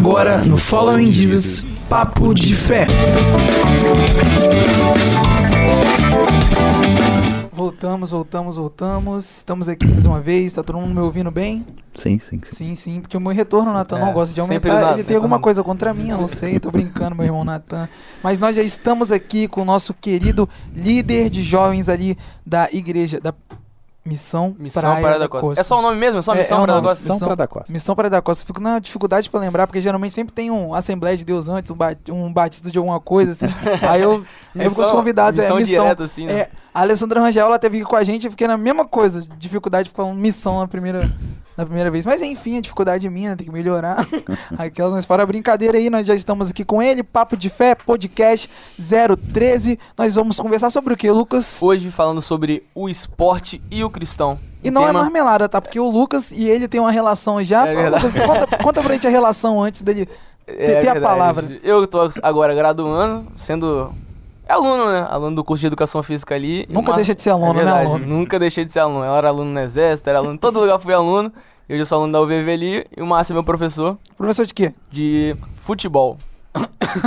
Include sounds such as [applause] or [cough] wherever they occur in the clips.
Agora no Following Jesus, Papo de Fé. Voltamos, voltamos, voltamos. Estamos aqui mais uma vez. Tá todo mundo me ouvindo bem? Sim, sim. Sim, sim. Porque o meu retorno, Natan, não é, gosta de aumentar. dá, Ele tem né, alguma também. coisa contra mim, eu não sei. Tô brincando, meu irmão Natan. Mas nós já estamos aqui com o nosso querido líder de jovens ali da igreja, da Missão, Missão Praia, Praia, da Costa. Costa. É só o nome mesmo? É só É, Missão é Praia da. Costa? Missão- São para da Costa. Missão Praia da Costa. Fico na dificuldade pra lembrar, porque geralmente sempre tem um Assembleia de Deus antes, um, ba um batismo de alguma coisa, assim. [laughs] Aí eu, eu fico com os Missão- convidados, é missão missão. direta, assim, né? É, a Alessandra Rangel, ela teve aqui com a gente, eu fiquei na mesma coisa, dificuldade de falar missão na primeira, na primeira vez. Mas enfim, a dificuldade é minha, tem que melhorar. [laughs] Aquelas, mas fora a brincadeira aí, nós já estamos aqui com ele, Papo de Fé, podcast 013. Nós vamos conversar sobre o que, Lucas? Hoje falando sobre o esporte e o cristão. E não é tema- marmelada, tá? Porque o Lucas e ele tem uma relação já. É. Lucas, conta, conta pra gente a relação antes dele [laughs] É ter, a palavra. Eu tô agora graduando, sendo aluno, né? Aluno do curso de educação física ali. Nunca uma- deixa de ser aluno, é né, verdade, aluno? Nunca deixei de ser aluno. Eu era aluno no exército, era aluno em todo lugar fui aluno. Eu já sou aluno da UVV ali e o Márcio é meu professor Professor de quê? de futebol.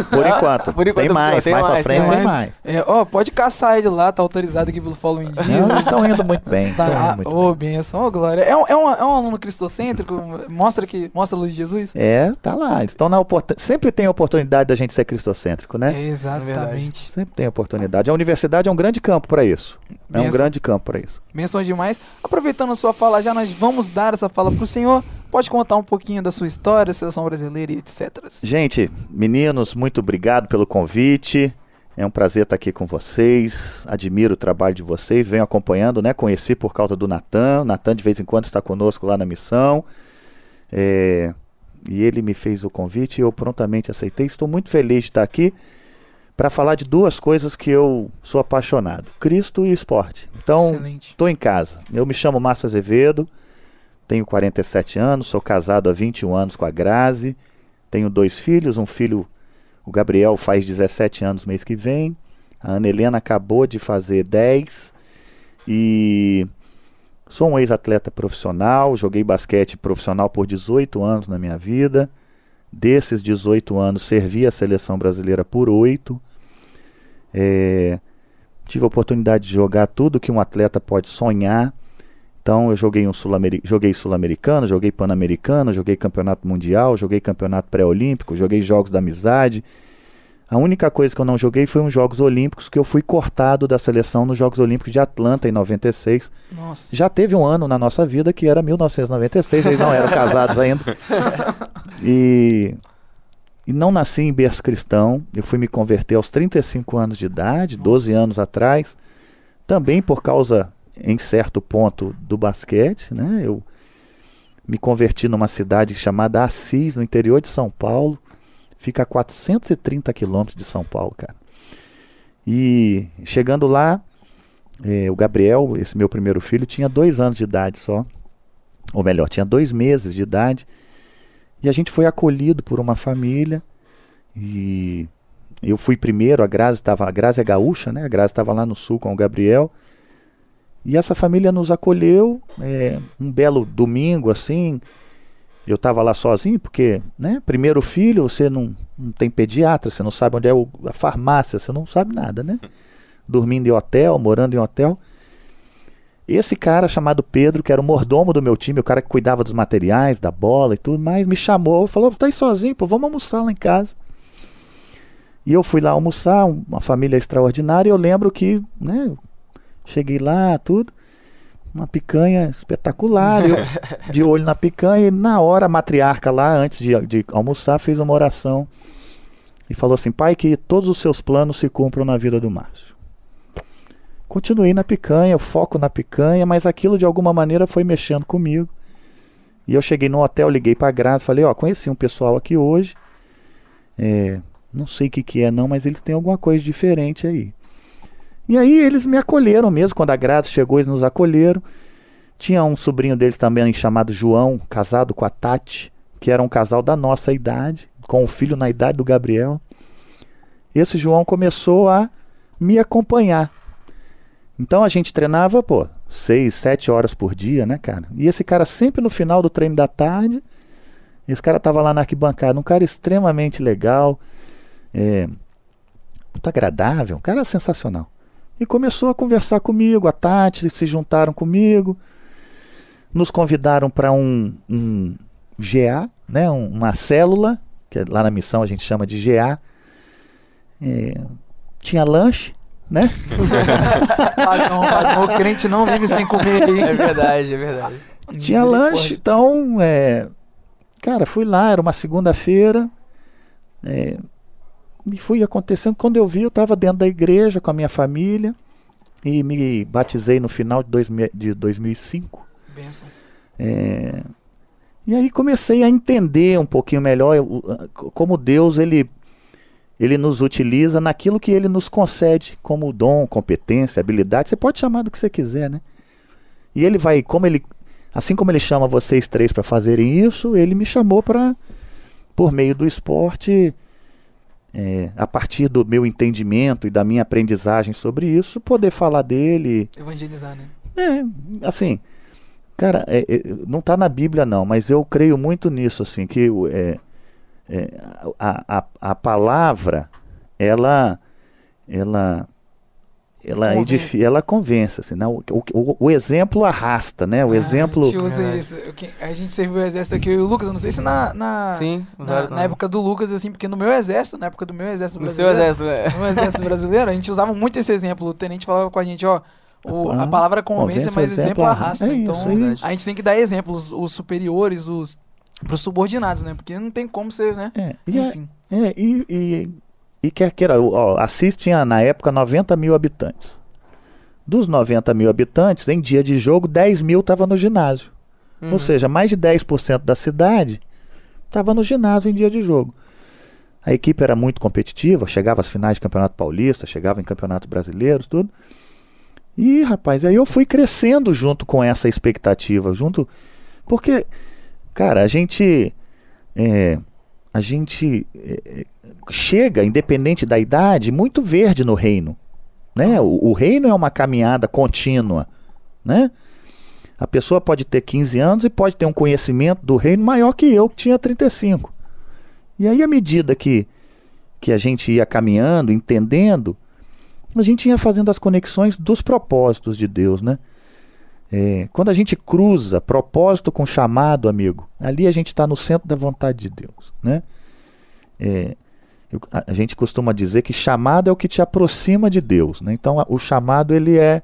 Por enquanto. Por enquanto, tem mais, tem mais pra mais, frente tem tem mais. É, ó, pode caçar ele lá, tá autorizado aqui pelo Following Não, Jesus. Eles estão indo muito bem. Tá, ah, ô, bem. benção, ô, Glória. É um, é, um, é um aluno cristocêntrico? Mostra que mostra a luz de Jesus? É, tá lá. Eles estão na oportunidade. Sempre tem a oportunidade da gente ser cristocêntrico, né? É, exatamente. Sempre tem a oportunidade. A universidade é um grande campo para isso. É um grande campo para isso. Benção demais. Aproveitando a sua fala já, nós vamos dar essa fala pro senhor. Pode contar um pouquinho da sua história, seleção brasileira e etc. Gente, meninos, muito obrigado pelo convite. É um prazer estar aqui com vocês. Admiro o trabalho de vocês. Venho acompanhando, né? Conheci por causa do Natan. Natan de vez em quando está conosco lá na missão. É, E ele me fez o convite e eu prontamente aceitei. Estou muito feliz de estar aqui para falar de duas coisas que eu sou apaixonado: Cristo e esporte. Então. Estou em casa. Eu me chamo Márcio Azevedo, tenho 47 anos, sou casado há 21 anos com a Grazi, tenho dois filhos, um filho, o Gabriel faz 17 anos mês que vem, a Ana Helena acabou de fazer 10 e sou um ex-atleta profissional, joguei basquete profissional por 18 anos na minha vida. Desses 18 anos, servi a seleção brasileira por 8. É, tive a oportunidade de jogar tudo que um atleta pode sonhar. Então eu joguei um sul joguei sul-americano, joguei pan-americano, joguei campeonato mundial, joguei campeonato pré-olímpico, joguei jogos da amizade. A única coisa que eu não joguei foi uns Jogos Olímpicos, que eu fui cortado da seleção nos Jogos Olímpicos de Atlanta em 96. Nossa. Já teve um ano na nossa vida que era 1996, eles não eram [laughs] casados ainda. E, e não nasci em berço cristão, eu fui me converter aos 35 anos de idade, 12 Nossa. anos atrás, também por causa, em certo ponto, do basquete, né? Eu me converti numa cidade chamada Assis, no interior de São Paulo, fica a 430 quilômetros de São Paulo, cara. E chegando lá, eh, o Gabriel, esse meu primeiro filho, tinha dois anos de idade só. Ou melhor, tinha dois meses de idade. E a gente foi acolhido por uma família. E eu fui primeiro, a Grazi estava. A Grazi é gaúcha, né? A Grazi estava lá no sul com o Gabriel. E essa família nos acolheu. eh, um belo domingo, assim. Eu estava lá sozinho, porque, né? Primeiro filho, você não, não tem pediatra, você não sabe onde é o- a farmácia, você não sabe nada, né? [laughs] Dormindo em hotel, morando em hotel. Esse cara chamado Pedro, que era o mordomo do meu time, o cara que cuidava dos materiais, da bola e tudo mais, me chamou, falou: tá aí sozinho, pô, vamos almoçar lá em casa. E eu fui lá almoçar, um- uma família extraordinária, e eu lembro que, né, cheguei lá, tudo, uma picanha espetacular, eu [laughs] de olho na picanha, e na hora a matriarca lá, antes de, de almoçar, fez uma oração e falou assim: Pai, que todos os seus planos se cumpram na vida do Márcio. Continuei na picanha, foco na picanha, mas aquilo de alguma maneira foi mexendo comigo. E eu cheguei no hotel, liguei pra Graça, falei, ó, conheci um pessoal aqui hoje. É, não sei o que, que é não, mas eles têm alguma coisa diferente aí. E aí eles me acolheram mesmo, quando a Graça chegou, eles nos acolheram. Tinha um sobrinho deles também chamado João, casado com a Tati, que era um casal da nossa idade, com um filho na idade do Gabriel. Esse João começou a me acompanhar. Então a gente treinava, pô, seis, sete horas por dia, né, cara? E esse cara sempre no final do treino da tarde Esse cara tava lá na arquibancada, um cara extremamente legal, é, muito agradável, um cara sensacional. E começou a conversar comigo, a Tati, se juntaram comigo, nos convidaram para um, um GA, né, um- uma célula, que lá na missão a gente chama de GA. É, tinha lanche, né? [laughs] Pagão, pagão, o crente não vive sem comer aí. É verdade, é verdade. Tinha lanche, então, é, cara, fui lá, era uma segunda-feira, é, e fui acontecendo. Quando eu vi, eu estava dentro da igreja com a minha família e me batizei no final de, dois, de 2005. Benção. É, e aí comecei a entender um pouquinho melhor como Deus ele, ele nos utiliza naquilo que ele nos concede como dom, competência, habilidade. Você pode chamar do que você quiser, né? E ele vai, como ele, assim como ele chama vocês três para fazerem isso, ele me chamou para, por meio do esporte, é, a partir do meu entendimento e da minha aprendizagem sobre isso, poder falar dele, Evangelizar, né? é, assim, cara, é, é, não está na Bíblia não, mas eu creio muito nisso, assim, que é, é, a, a, a palavra, ela, ela, ela, Convence. edifi- ela convence, assim, né? o, o, o exemplo arrasta, né? O Ah, exemplo... A gente usa Verdade. isso. A gente serviu o exército aqui, eu e o Lucas, eu não sei se na. na Sim, Na, na época do Lucas, assim, porque no meu exército, na época do meu exército No seu brasileiro. exército, né? No meu exército brasileiro, a gente usava muito esse exemplo. O tenente falava com a gente, ó. o- a palavra convence, convence, mas o exemplo arrasta. É então, isso, é a gente tem que dar exemplos, os superiores, os pros subordinados, né? Porque não tem como ser, né? É, e, é- Enfim. é, e, e, e quer queira, ó, Assis tinha na época 90 mil habitantes. Dos 90 mil habitantes, em dia de jogo, 10 mil estavam no ginásio. Uhum. Ou seja, mais de 10% da cidade estava no ginásio em dia de jogo. A equipe era muito competitiva, chegava às finais de campeonato paulista, chegava em campeonatos brasileiros, tudo. E, rapaz, aí eu fui crescendo junto com essa expectativa, junto. Porque, cara, a gente. é, a gente é, é, chega, independente da idade, muito verde no reino. Né? O, o reino é uma caminhada contínua. Né? A pessoa pode ter 15 anos e pode ter um conhecimento do reino maior que eu, que tinha 35. E aí, à medida que, que a gente ia caminhando, entendendo, a gente ia fazendo as conexões dos propósitos de Deus, né? É, quando a gente cruza propósito com chamado, amigo, ali a gente está no centro da vontade de Deus, né? É, eu- a, a gente costuma dizer que chamado é o que te aproxima de Deus, né? Então a- o chamado ele é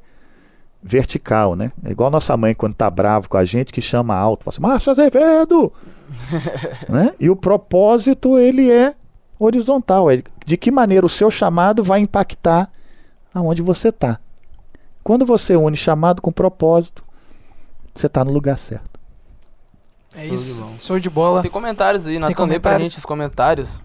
vertical, né? É igual nossa mãe quando tá bravo com a gente que chama alto, fala assim, Márcio Azevedo! [laughs] né? E o propósito ele é horizontal, é de que maneira o seu chamado vai impactar aonde você está. Quando você une chamado com propósito, você está no lugar certo. É Show isso. Show de bola. Tem comentários aí, Natan, lê pra gente os comentários.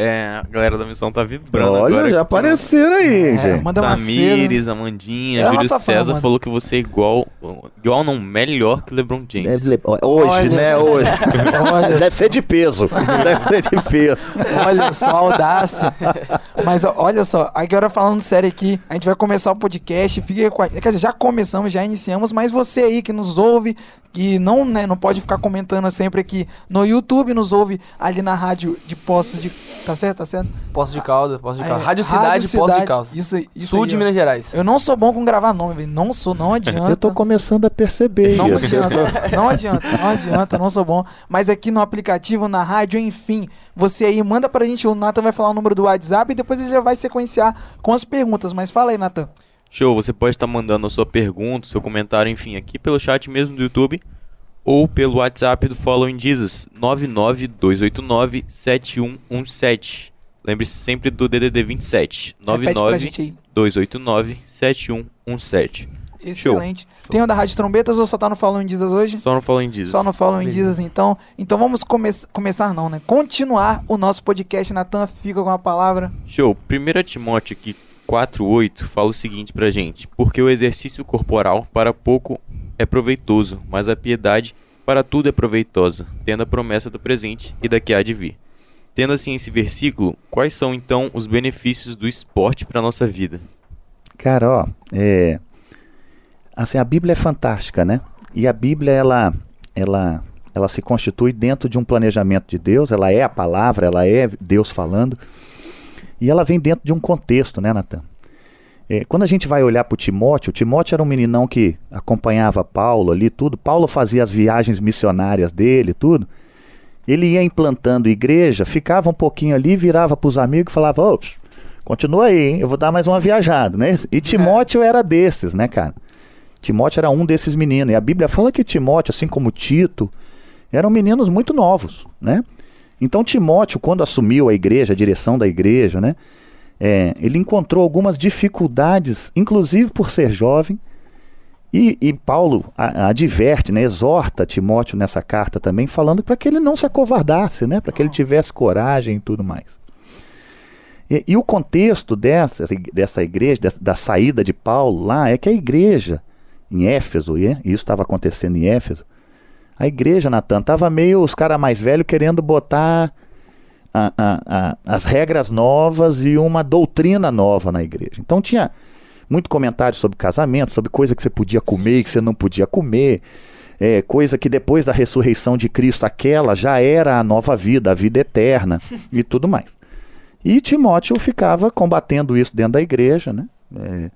É, a galera da missão tá vibrando Olha, agora. já apareceram aí, É, gente. Amanda Macedo. Tamires, Amandinha, É a Júlio César mano. falou que você é igual. Igual não, melhor que LeBron James. Le- Hoje, Olha né? só. Hoje. [laughs] Olha Deve ser de peso. Deve ser de peso. Olha só, audácia. Mas olha só, agora falando sério aqui, a gente vai começar o podcast. Fica com a... Quer dizer, já começamos, já iniciamos, mas você aí que nos ouve, que não, né, não pode ficar comentando sempre aqui no YouTube, nos ouve ali na rádio de Poços de. Tá certo? Tá certo? Poço de Calda, Poço de Calda. É, Rádio Cidade, Poço de. Calda. Isso, aí, isso Sul aí, de ó. Minas Gerais. Eu não sou bom com gravar nome, velho. Não sou, não adianta. [laughs] Eu tô começando a perceber Não isso. adianta, [laughs] não adianta, não adianta, não sou bom. Mas aqui no aplicativo, na rádio, enfim, você aí manda pra gente, o Nathan vai falar o número do WhatsApp e depois ele já vai sequenciar com as perguntas. Mas fala aí, Nathan. Show, você pode estar mandando a sua pergunta, seu comentário, enfim, aqui pelo chat mesmo do YouTube ou pelo WhatsApp do Following Jesus, 992897117. Lembre-se sempre do DDD 27, Repete pra gente aí. 992897117. Excelente. Tem o da Rádio Trombetas ou só tá no Following Jesus hoje? Só no Following Jesus. Só no Following Beleza. Jesus, então. Então vamos come começar, não, né? Continuar o nosso podcast. Nathan, fica com a palavra. Show. 1 Timóteo aqui 4:8 fala o seguinte pra gente: Porque o exercício corporal para pouco é proveitoso, mas a piedade para tudo é proveitosa, tendo a promessa do presente e da que há de vir. Tendo assim esse versículo, quais são então os benefícios do esporte para nossa vida? Cara, ó, é, assim, a Bíblia é fantástica, né? E a Bíblia, ela, ela, ela se constitui dentro de um planejamento de Deus, ela é a palavra, ela é Deus falando, e ela vem dentro de um contexto, né, Natan? É, quando a gente vai olhar para o Timóteo, Timóteo era um meninão que acompanhava Paulo ali, tudo. Paulo fazia as viagens missionárias dele, tudo. Ele ia implantando igreja, ficava um pouquinho ali, virava para os amigos e falava: Ô, continua aí, hein? eu vou dar mais uma viajada, né? E Timóteo era desses, né, cara? Timóteo era um desses meninos. E a Bíblia fala que Timóteo, assim como Tito, eram meninos muito novos, né? Então Timóteo, quando assumiu a igreja, a direção da igreja, né? É, ele encontrou algumas dificuldades, inclusive por ser jovem, e, e Paulo adverte, né, exorta Timóteo nessa carta também, falando para que ele não se acovardasse, né, para que ele tivesse coragem e tudo mais. E, e o contexto dessa, dessa igreja, dessa, da saída de Paulo lá, é que a igreja em Éfeso, e isso estava acontecendo em Éfeso, a igreja, Natan, estava meio os caras mais velhos querendo botar a, a, a, as regras novas e uma doutrina nova na igreja. Então tinha muito comentário sobre casamento, sobre coisa que você podia comer e que você não podia comer. É, coisa que depois da ressurreição de Cristo, aquela já era a nova vida, a vida eterna [laughs] e tudo mais. E Timóteo ficava combatendo isso dentro da igreja, né? É,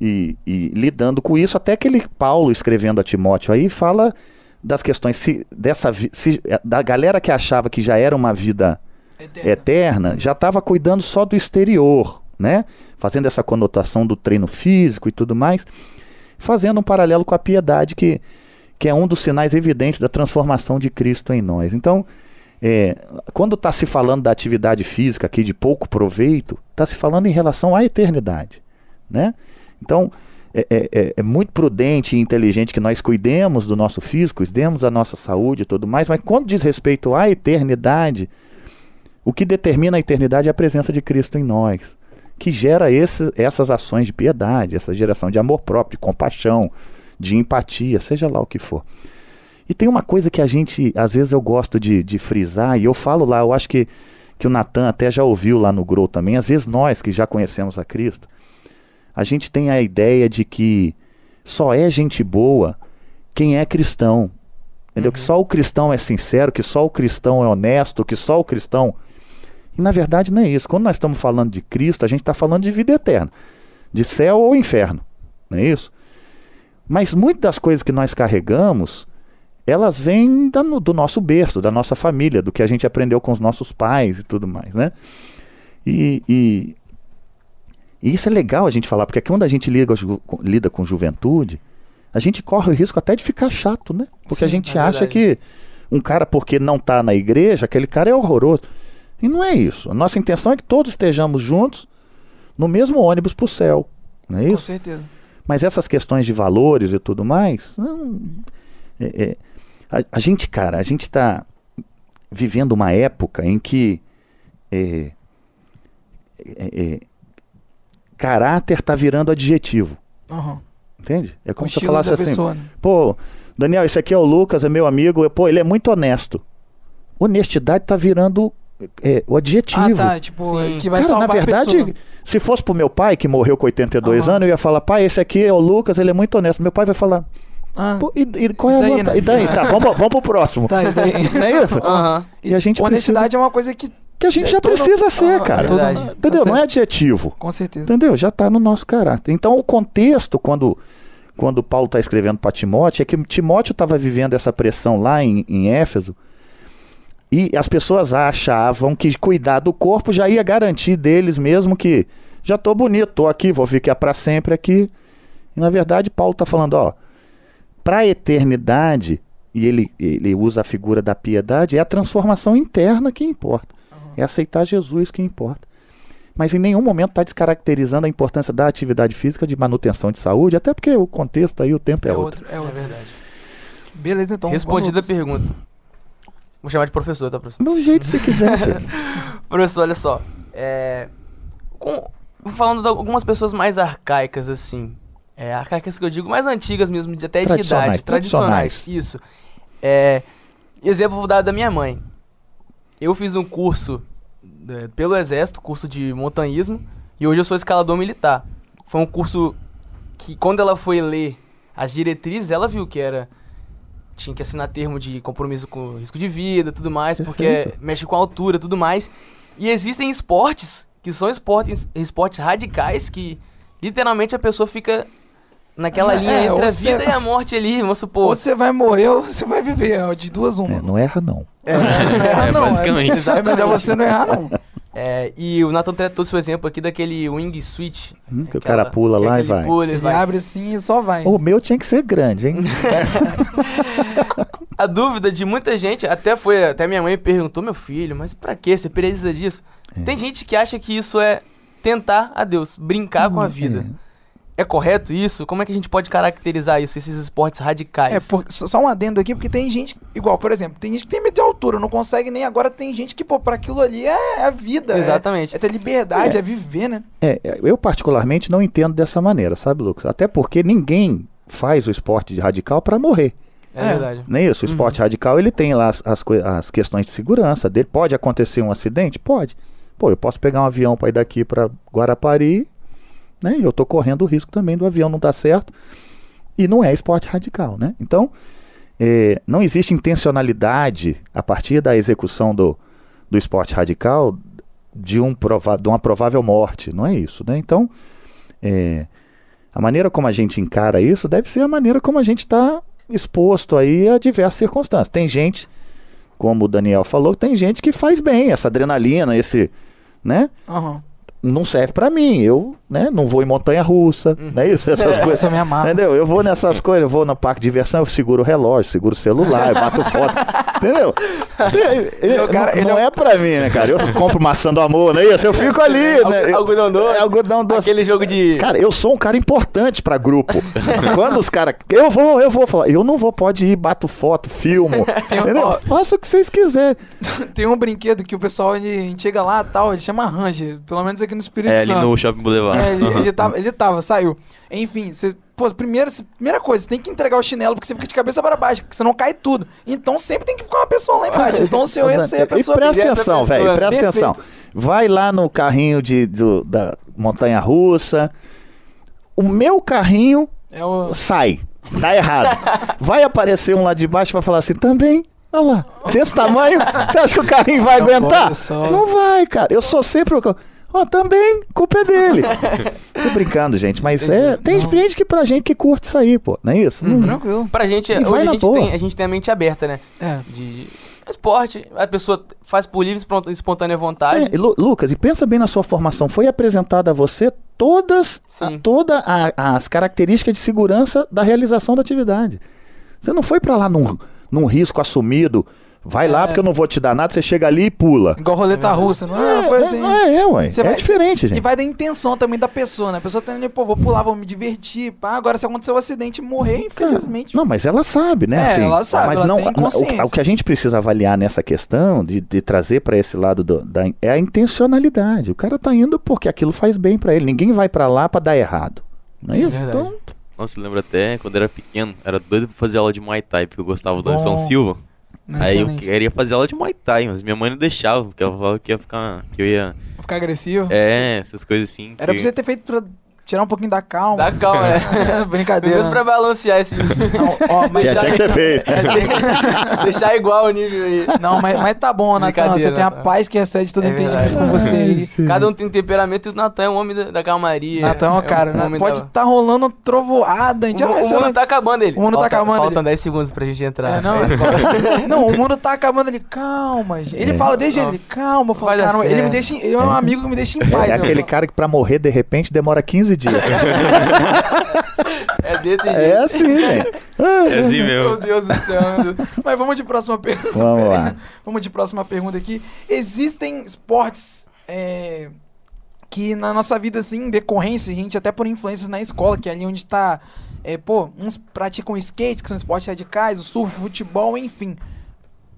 e, e, lidando com isso, até que ele, Paulo, escrevendo a Timóteo aí, fala das questões se, dessa se, da galera que achava que já era uma vida eterna, eterna já estava cuidando só do exterior, né? Fazendo essa conotação do treino físico e tudo mais, fazendo um paralelo com a piedade que, que é um dos sinais evidentes da transformação de Cristo em nós. Então, é, quando está se falando da atividade física aqui de pouco proveito, está se falando em relação à eternidade, né? Então, é, é, é, é, muito prudente e inteligente que nós cuidemos do nosso físico, cuidemos da nossa saúde e tudo mais, mas quando diz respeito à eternidade, o que determina a eternidade é a presença de Cristo em nós, que gera esse, essas ações de piedade, essa geração de amor próprio, de compaixão, de empatia, seja lá o que for. E tem uma coisa que a gente, às vezes eu gosto de, de frisar, e eu falo lá, eu acho que, que o Natan até já ouviu lá no Grow também, às vezes nós que já conhecemos a Cristo, a gente tem a ideia de que só é gente boa quem é cristão. Entendeu? Uhum. Que só o cristão é sincero, que só o cristão é honesto, que só o cristão. E na verdade não é isso. Quando nós estamos falando de Cristo, a gente está falando de vida eterna, de céu ou inferno. Não é isso? Mas muitas das coisas que nós carregamos, elas vêm da, do nosso berço, da nossa família, do que a gente aprendeu com os nossos pais e tudo mais, né? E, e e isso é legal a gente falar, porque quando a gente liga, lida com juventude, a gente corre o risco até de ficar chato, né? Porque Sim, a gente é acha que um cara, porque não está na igreja, aquele cara é horroroso. E não é isso. A nossa intenção é que todos estejamos juntos no mesmo ônibus para o céu. Não é isso? Com certeza. Mas essas questões de valores e tudo mais. Não, é, é, a, a, gente, cara, a gente está vivendo uma época em que é, é, é caráter tá virando adjetivo. Uhum. Entende? É como se você falasse assim, pessoa, né? pô, Daniel, esse aqui é o Lucas, é meu amigo, pô, ele é muito honesto. Honestidade tá virando é, o adjetivo. Ah, tá, tipo, Sim. que vai Cara, salvar na verdade, se fosse pro meu pai, que morreu com 82 uhum. anos, eu ia falar, pai, esse aqui é o Lucas, ele é muito honesto. Meu pai vai falar, ah. Pô, e, e, qual é a daí, vantagem? Né? E daí? Tá, vamos, vamos pro próximo. Tá, e daí? [laughs] Não é isso? Uhum. E a gente Honestidade precisa... é uma coisa que que a gente é, já precisa ser, cara. É entendeu? Tá não é adjetivo. Com certeza. Entendeu? Já está no nosso caráter. Então, o contexto, quando, quando Paulo está escrevendo para Timóteo, é que Timóteo estava vivendo essa pressão lá em, em Éfeso. E as pessoas achavam que cuidar do corpo já ia garantir deles mesmo que já estou bonito, estou aqui, vou ficar para sempre aqui. E na verdade, Paulo está falando, ó, para a eternidade, e ele, ele usa a figura da piedade, é a transformação interna que importa. É aceitar Jesus que importa. Mas em nenhum momento está descaracterizando a importância da atividade física de manutenção de saúde, até porque o contexto aí, o tempo é, é outro. outro. É, outro. é verdade. Beleza, então. Respondida a pergunta. Vou chamar de professor, tá, professor? Do jeito que você quiser, [laughs] Professor, olha só. É, com, falando de algumas pessoas mais arcaicas, assim. É, arcaicas que eu digo, mais antigas mesmo, de, até de idade. Tradicionais. Isso. É, exemplo vou dar da minha mãe. Eu fiz um curso é, pelo Exército, curso de montanhismo, e hoje eu sou escalador militar. Foi um curso que, quando ela foi ler as diretrizes, ela viu que era tinha que assinar termo de compromisso com risco de vida, tudo mais, porque mexe com a altura, tudo mais. E existem esportes que são esportes, esportes radicais que literalmente a pessoa fica naquela É, linha é, entre a você- vida e a morte ali, vamos supor. Ou você vai morrer ou você vai viver. De duas uma. É, não erra, não. É, não errar, É, não. basicamente. É, é melhor você não errar, não. É, e o Nathan trouxe o exemplo aqui daquele wing switch. Hum, que o cara pula lá e vai. pula Ele vai. abre assim e só vai. O meu tinha que ser grande, hein? [laughs] A dúvida de muita gente, até foi, até minha mãe me perguntou, meu filho, mas pra que você precisa disso? Tem gente que acha que isso é tentar a Deus, brincar com a vida. É. correto isso? Como é que a gente pode caracterizar isso, esses esportes radicais? É, por- só um adendo aqui, porque tem gente, igual, por exemplo, tem gente que tem medo de altura, não consegue nem agora, tem gente que, pô, pra aquilo ali é, é a vida. é- Exatamente. É, ter liberdade, É. é. viver, né? É, eu particularmente não entendo dessa maneira, sabe, Lucas? Até porque ninguém faz o esporte de radical para morrer. É, É. verdade. Não é isso? O esporte radical ele tem lá as, as, as questões de segurança dele. Pode acontecer um acidente? Pode. Pô, eu posso pegar um avião para ir daqui para Guarapari, né? E eu tô correndo o risco também do avião não dar certo. E não é esporte radical, né? Então, é, não existe intencionalidade a partir da execução do, do esporte radical de, um prova de uma provável morte. Não é isso, né? Então, é, a maneira como a gente encara isso deve ser a maneira como a gente está exposto aí a diversas circunstâncias. Tem gente, como o Daniel falou, tem gente que faz bem essa adrenalina, esse, né? Aham. Não serve pra mim. Eu, né, não vou em montanha russa, Uhum. né? Isso, essas coisas. Essa é minha marca. Entendeu? Eu vou nessas coisas, eu vou no parque de diversão, eu seguro o relógio, seguro o celular, eu bato foto. [laughs] Entendeu? Ele- é cara- não ele é não o- é pra mim, né, cara? Eu compro maçã do amor, não é isso? Eu fico ali, né? Algo- Algodão doce. É algodão doce. Aquele jogo de. Cara, eu sou um cara importante pra grupo. [laughs] Quando os caras. Eu vou, eu vou falar. Eu não vou, pode ir, bato foto, filmo. [laughs] entendeu? ó, Faça o que vocês quiserem. Tem um brinquedo que o pessoal, ele, a gente chega lá e tal, ele chama Ranger, pelo menos aqui no Espírito É ali Santo. no Shopping Boulevard. É, ele, Uhum. ele tava, ele tava, saiu. Enfim, você, pô, primeiro, primeira coisa, você tem que entregar o chinelo porque você fica de cabeça para baixo, porque senão cai tudo. Então sempre tem que ficar uma pessoa lá embaixo. Então o seu ia ser a E pessoa presta essa atenção, velho. Presta Perfeito. atenção. Vai lá no carrinho de, do- da montanha russa. O meu carrinho É o... sai. Dá errado. Vai aparecer um lá de baixo e vai falar assim, também. Olha lá, desse tamanho, você acha que o carrinho vai Não aguentar? só. Não vai, cara. Eu sou sempre o. Ó, também, culpa é dele. [laughs] Tô brincando, gente, mas é. Tem Não. gente que pra gente que curte isso aí, pô. Não é isso? Não- Tranquilo. Pra gente, E hoje a gente, boa. tem, a gente tem a mente aberta, né? É. De, de esporte, a pessoa faz por livre e espontânea vontade. É, e Lu- Lucas, e pensa bem na sua formação. Foi apresentada a você todas a, toda a- as características de segurança da realização da atividade. Você não foi pra lá num, num risco assumido. Vai lá É. porque eu não vou te dar nada. Você chega ali e pula. Igual roleta russa, não é? Foi assim. É, é, ué. Você é vai- diferente, E gente. vai da intenção também da pessoa, né? A pessoa tá ali, pô, vou pular, vou me divertir. Pá, agora se acontecer um acidente e morrer, infelizmente. Não, mas ela sabe, né? É, assim, ela sabe, Mas ela não, tem o- consciência. o, que a gente precisa avaliar nessa questão de, de trazer para esse lado do- da, é a intencionalidade. O cara tá indo porque aquilo faz bem para ele. Ninguém vai para lá para dar errado. Não é isso? verdade. Então, Nossa, eu lembro até quando eu era pequeno, era doido pra fazer aula de Muay Thai, porque eu gostava do. Anderson Silva. Não, Aí eu excelente. queria fazer aula de Muay Thai, mas minha mãe não deixava, porque ela falava que ia ficar. que eu ia. Ficar agressivo. É, essas coisas assim. Era que- pra você ter feito pra tirar um pouquinho da calma. Dá calma, [laughs] né? Brincadeira. Menos pra balancear esse. Não, ó, mas tinha, já- tinha que ter feito. [laughs] Deixar igual o nível aí. Não, mas, mas tá bom, Natan. Você tem a paz que excede todo É entendimento verdade. com você aí. Cada um tem temperamento e o Natan é um homem da, da calmaria. Natan, ó, cara, um né, pode da- estar rolando trovoada. A gente O, já vai o ser mundo uma- tá acabando ele. O mundo tá Falta- acabando Faltam ele. 10 segundos pra gente entrar. É, não, [laughs] não, o mundo tá acabando ali. Calma, gente. Ele É. fala desde ele, calma, eu falo, Vai dar cara, ele me deixa. Ele é um amigo que me deixa em paz. É né? aquele cara que pra morrer de repente demora 15 dias. É desse jeito. É assim, gente. É assim Meu mesmo. Deus do céu. meu. Mas vamos de próxima pergunta. Vamos lá. [laughs] Vamos de próxima pergunta aqui. Existem esportes é, que na nossa vida, assim, em decorrência, gente, até por influências na escola, que é ali onde tá. É, pô, uns praticam skate, que são esportes radicais, o surf, o futebol, enfim.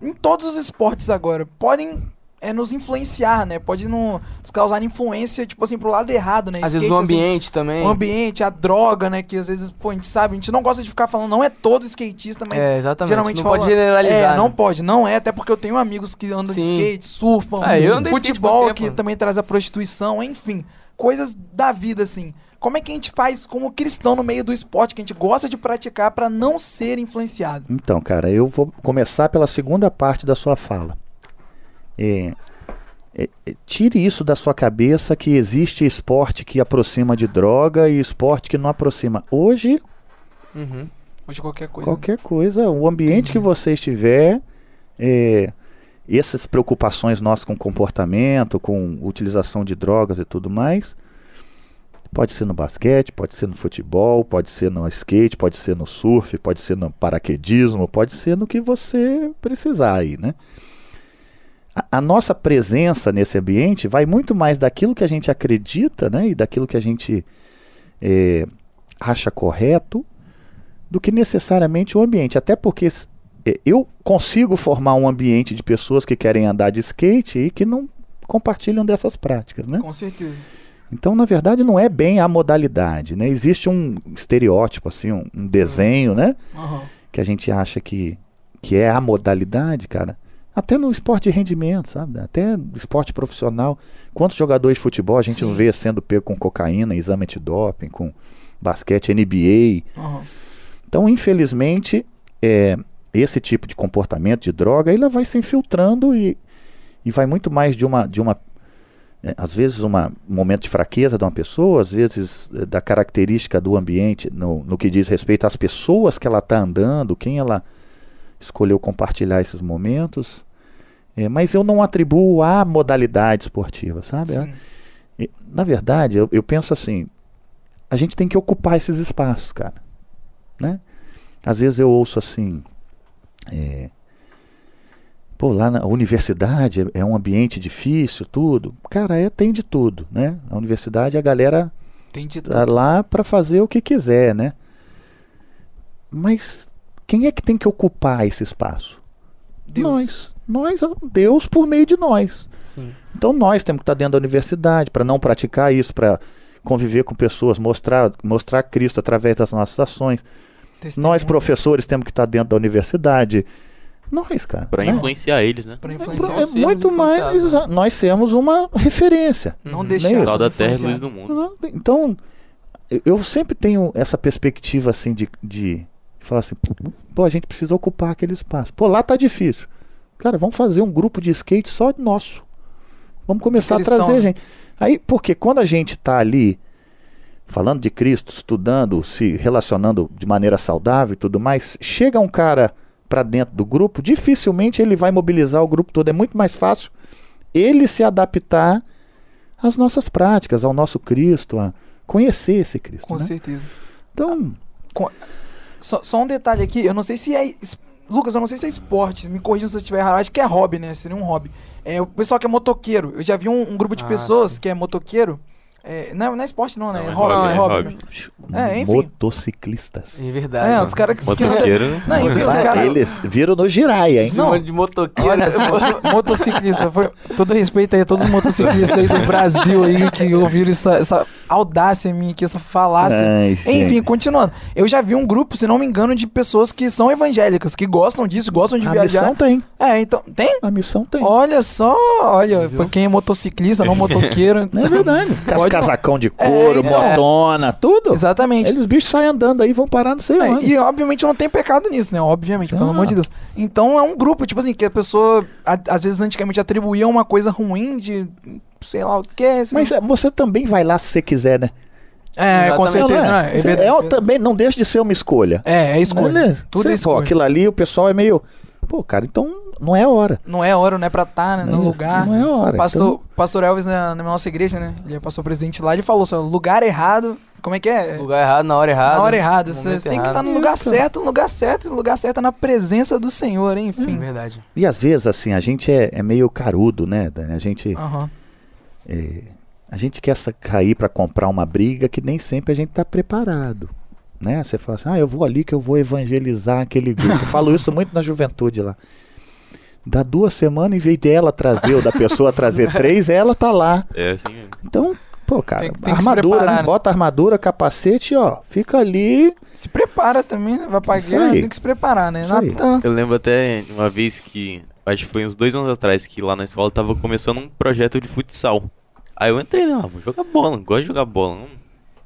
Em todos os esportes agora, podem é, nos influenciar, né? Pode no- nos causar influência, tipo assim, pro lado errado, né? Às vezes Skate, o assim, ambiente também. o ambiente, a droga, né? Que às vezes, pô, a gente sabe, a gente não gosta de ficar falando, não é todo skatista, mas é, exatamente. geralmente não rola- pode generalizar. É, não né? pode, não é, até porque eu tenho amigos que andam de Sim. skate, surfam, Ah, eu andei de skate por futebol que também traz a prostituição, enfim, coisas da vida, assim. como é que a gente faz como cristão no meio do esporte que a gente gosta de praticar para não ser influenciado? Então, cara, eu vou começar pela segunda parte da sua fala. É, é, é, tire isso da sua cabeça que existe esporte que aproxima de droga e esporte que não aproxima. Hoje, uhum. hoje qualquer coisa. Qualquer coisa, o ambiente que você estiver, é, essas preocupações nossas com comportamento, com utilização de drogas e tudo mais, Pode ser no basquete, pode ser no futebol, pode ser no skate, pode ser no surf, pode ser no paraquedismo, pode ser no que você precisar aí, né? A, a nossa presença nesse ambiente vai muito mais daquilo que a gente acredita, né? E daquilo que a gente é, acha correto, do que necessariamente o ambiente. Até porque é, eu consigo formar um ambiente de pessoas que querem andar de skate e que não compartilham dessas práticas, né? Com certeza. Então, na verdade, não é bem a modalidade, né? Existe um estereótipo, assim, um, um desenho, né? Uhum. Que a gente acha que, que é a modalidade, cara. Até no esporte de rendimento, sabe? Até no esporte profissional. Quantos jogadores de futebol a gente Sim. vê sendo pego com cocaína, exame antidoping, com basquete, NBA. Uhum. Então, infelizmente, é, esse tipo de comportamento de droga, ele vai se infiltrando e, e vai muito mais de uma, de uma é, às vezes um momento de fraqueza de uma pessoa, às vezes é, da característica do ambiente, no, no que diz respeito às pessoas que ela está andando, quem ela escolheu compartilhar esses momentos. É, mas eu não atribuo à modalidade esportiva, sabe? É, na verdade, eu, eu penso assim, a gente tem que ocupar esses espaços, cara. Né? Às vezes eu ouço assim, é, Pô, lá na universidade é, um ambiente difícil, tudo. Cara, é, tem de tudo, né? A universidade a galera tem de tá lá para fazer o que quiser, né? Mas quem é que tem que ocupar esse espaço? Deus. Nós. Nós, Deus por meio de nós. Sim. Então nós temos que estar dentro da universidade para não praticar isso, para conviver com pessoas, mostrar, mostrar Cristo através das nossas ações. Testemunho. Nós, professores, temos que estar dentro da universidade nós, cara. Para né? influenciar eles, né? Para influenciar é, muito mais. Né? Nós temos uma referência. Não uhum. deixar. Sal da terra e luz do mundo. Então, eu sempre tenho essa perspectiva assim de, de falar assim, pô, a gente precisa ocupar aquele espaço. Pô, lá tá difícil. Cara, vamos fazer um grupo de skate só nosso. Vamos começar a trazer né? gente. Aí, porque quando a gente tá ali falando de Cristo, estudando, se relacionando de maneira saudável e tudo mais, chega um cara para dentro do grupo, dificilmente ele vai mobilizar o grupo todo. É muito mais fácil ele se adaptar às nossas práticas, ao nosso Cristo, a conhecer esse Cristo. Com né? certeza. Então. Com... Só, só, um detalhe aqui, eu não sei se é. Lucas, eu não sei se é esporte, me corrija se eu estiver errado, acho que é hobby, né? Seria um hobby. É, o pessoal que é motoqueiro, eu já vi um, um grupo de ah, pessoas sim. que é motoqueiro é, não, não é esporte não, né? Não, é hobby, é, é hobby. É, enfim. Motociclistas. É verdade. É, os caras que... Motoqueiro, né? Não, enfim, os caras... Eles viram no Giraia, hein? Não, de motoqueiro. Olha, motociclista, foi... Todo respeito aí a todos os motociclistas aí do Brasil aí que ouviram essa, essa audácia minha aqui, essa falácia. Ai, enfim, continuando. Eu já vi um grupo, se não me engano, de pessoas que são evangélicas, que gostam disso, gostam de a viajar. A missão tem. É, então... Tem? A missão tem. Olha só, olha, pra quem é motociclista, não [laughs] motoqueiro... É verdade. [laughs] Pode casacão de couro, é, então. motona, tudo. Exatamente. Eles bichos saem andando aí, vão parar não sei é, onde. E obviamente não tem pecado nisso, né? Obviamente, ah. pelo amor de Deus. Então é um grupo, tipo assim, que a pessoa, a, às vezes, antigamente atribuía uma coisa ruim de sei lá o que. Assim. Mas é, você também vai lá se você quiser, né? É, com certeza. Não, é, é, é, também não deixa de ser uma escolha. É, é escolha. Né? Tudo Você, é escolha. Pô, aquilo ali o pessoal é meio. Pô, cara, então não é hora. Não é hora, não é pra estar tá, né, no lugar. Não é hora. Pastor, então... pastor Elvis, na, na, nossa igreja, né? Ele é pastor presidente lá, ele falou assim: lugar errado. Como é que é? Lugar errado, na hora errada. Na hora errada. Você tem que estar no lugar certo, no lugar certo, no lugar certo, na presença do Senhor, enfim. É verdade. E às vezes, assim, a gente é, é meio carudo, né, Dani? A gente. Uhum. É, a gente quer cair para comprar uma briga que nem sempre a gente está preparado. Né? Você fala assim, ah, eu vou ali que eu vou evangelizar aquele grupo. Eu falo isso muito na juventude lá. Dá duas semanas, em vez de ela trazer ou da pessoa trazer três, ela tá lá. É assim mesmo. Então, pô, cara, tem, tem armadura, preparar, né? bota armadura, capacete, ó, fica ali. Se prepara também, né? Vai pra guerra, tem que se preparar, né? Natan. Eu lembro até uma vez que, acho que foi uns dois anos atrás, que lá na escola tava começando um projeto de futsal. Aí eu entrei lá, vou jogar bola, gosto de jogar bola.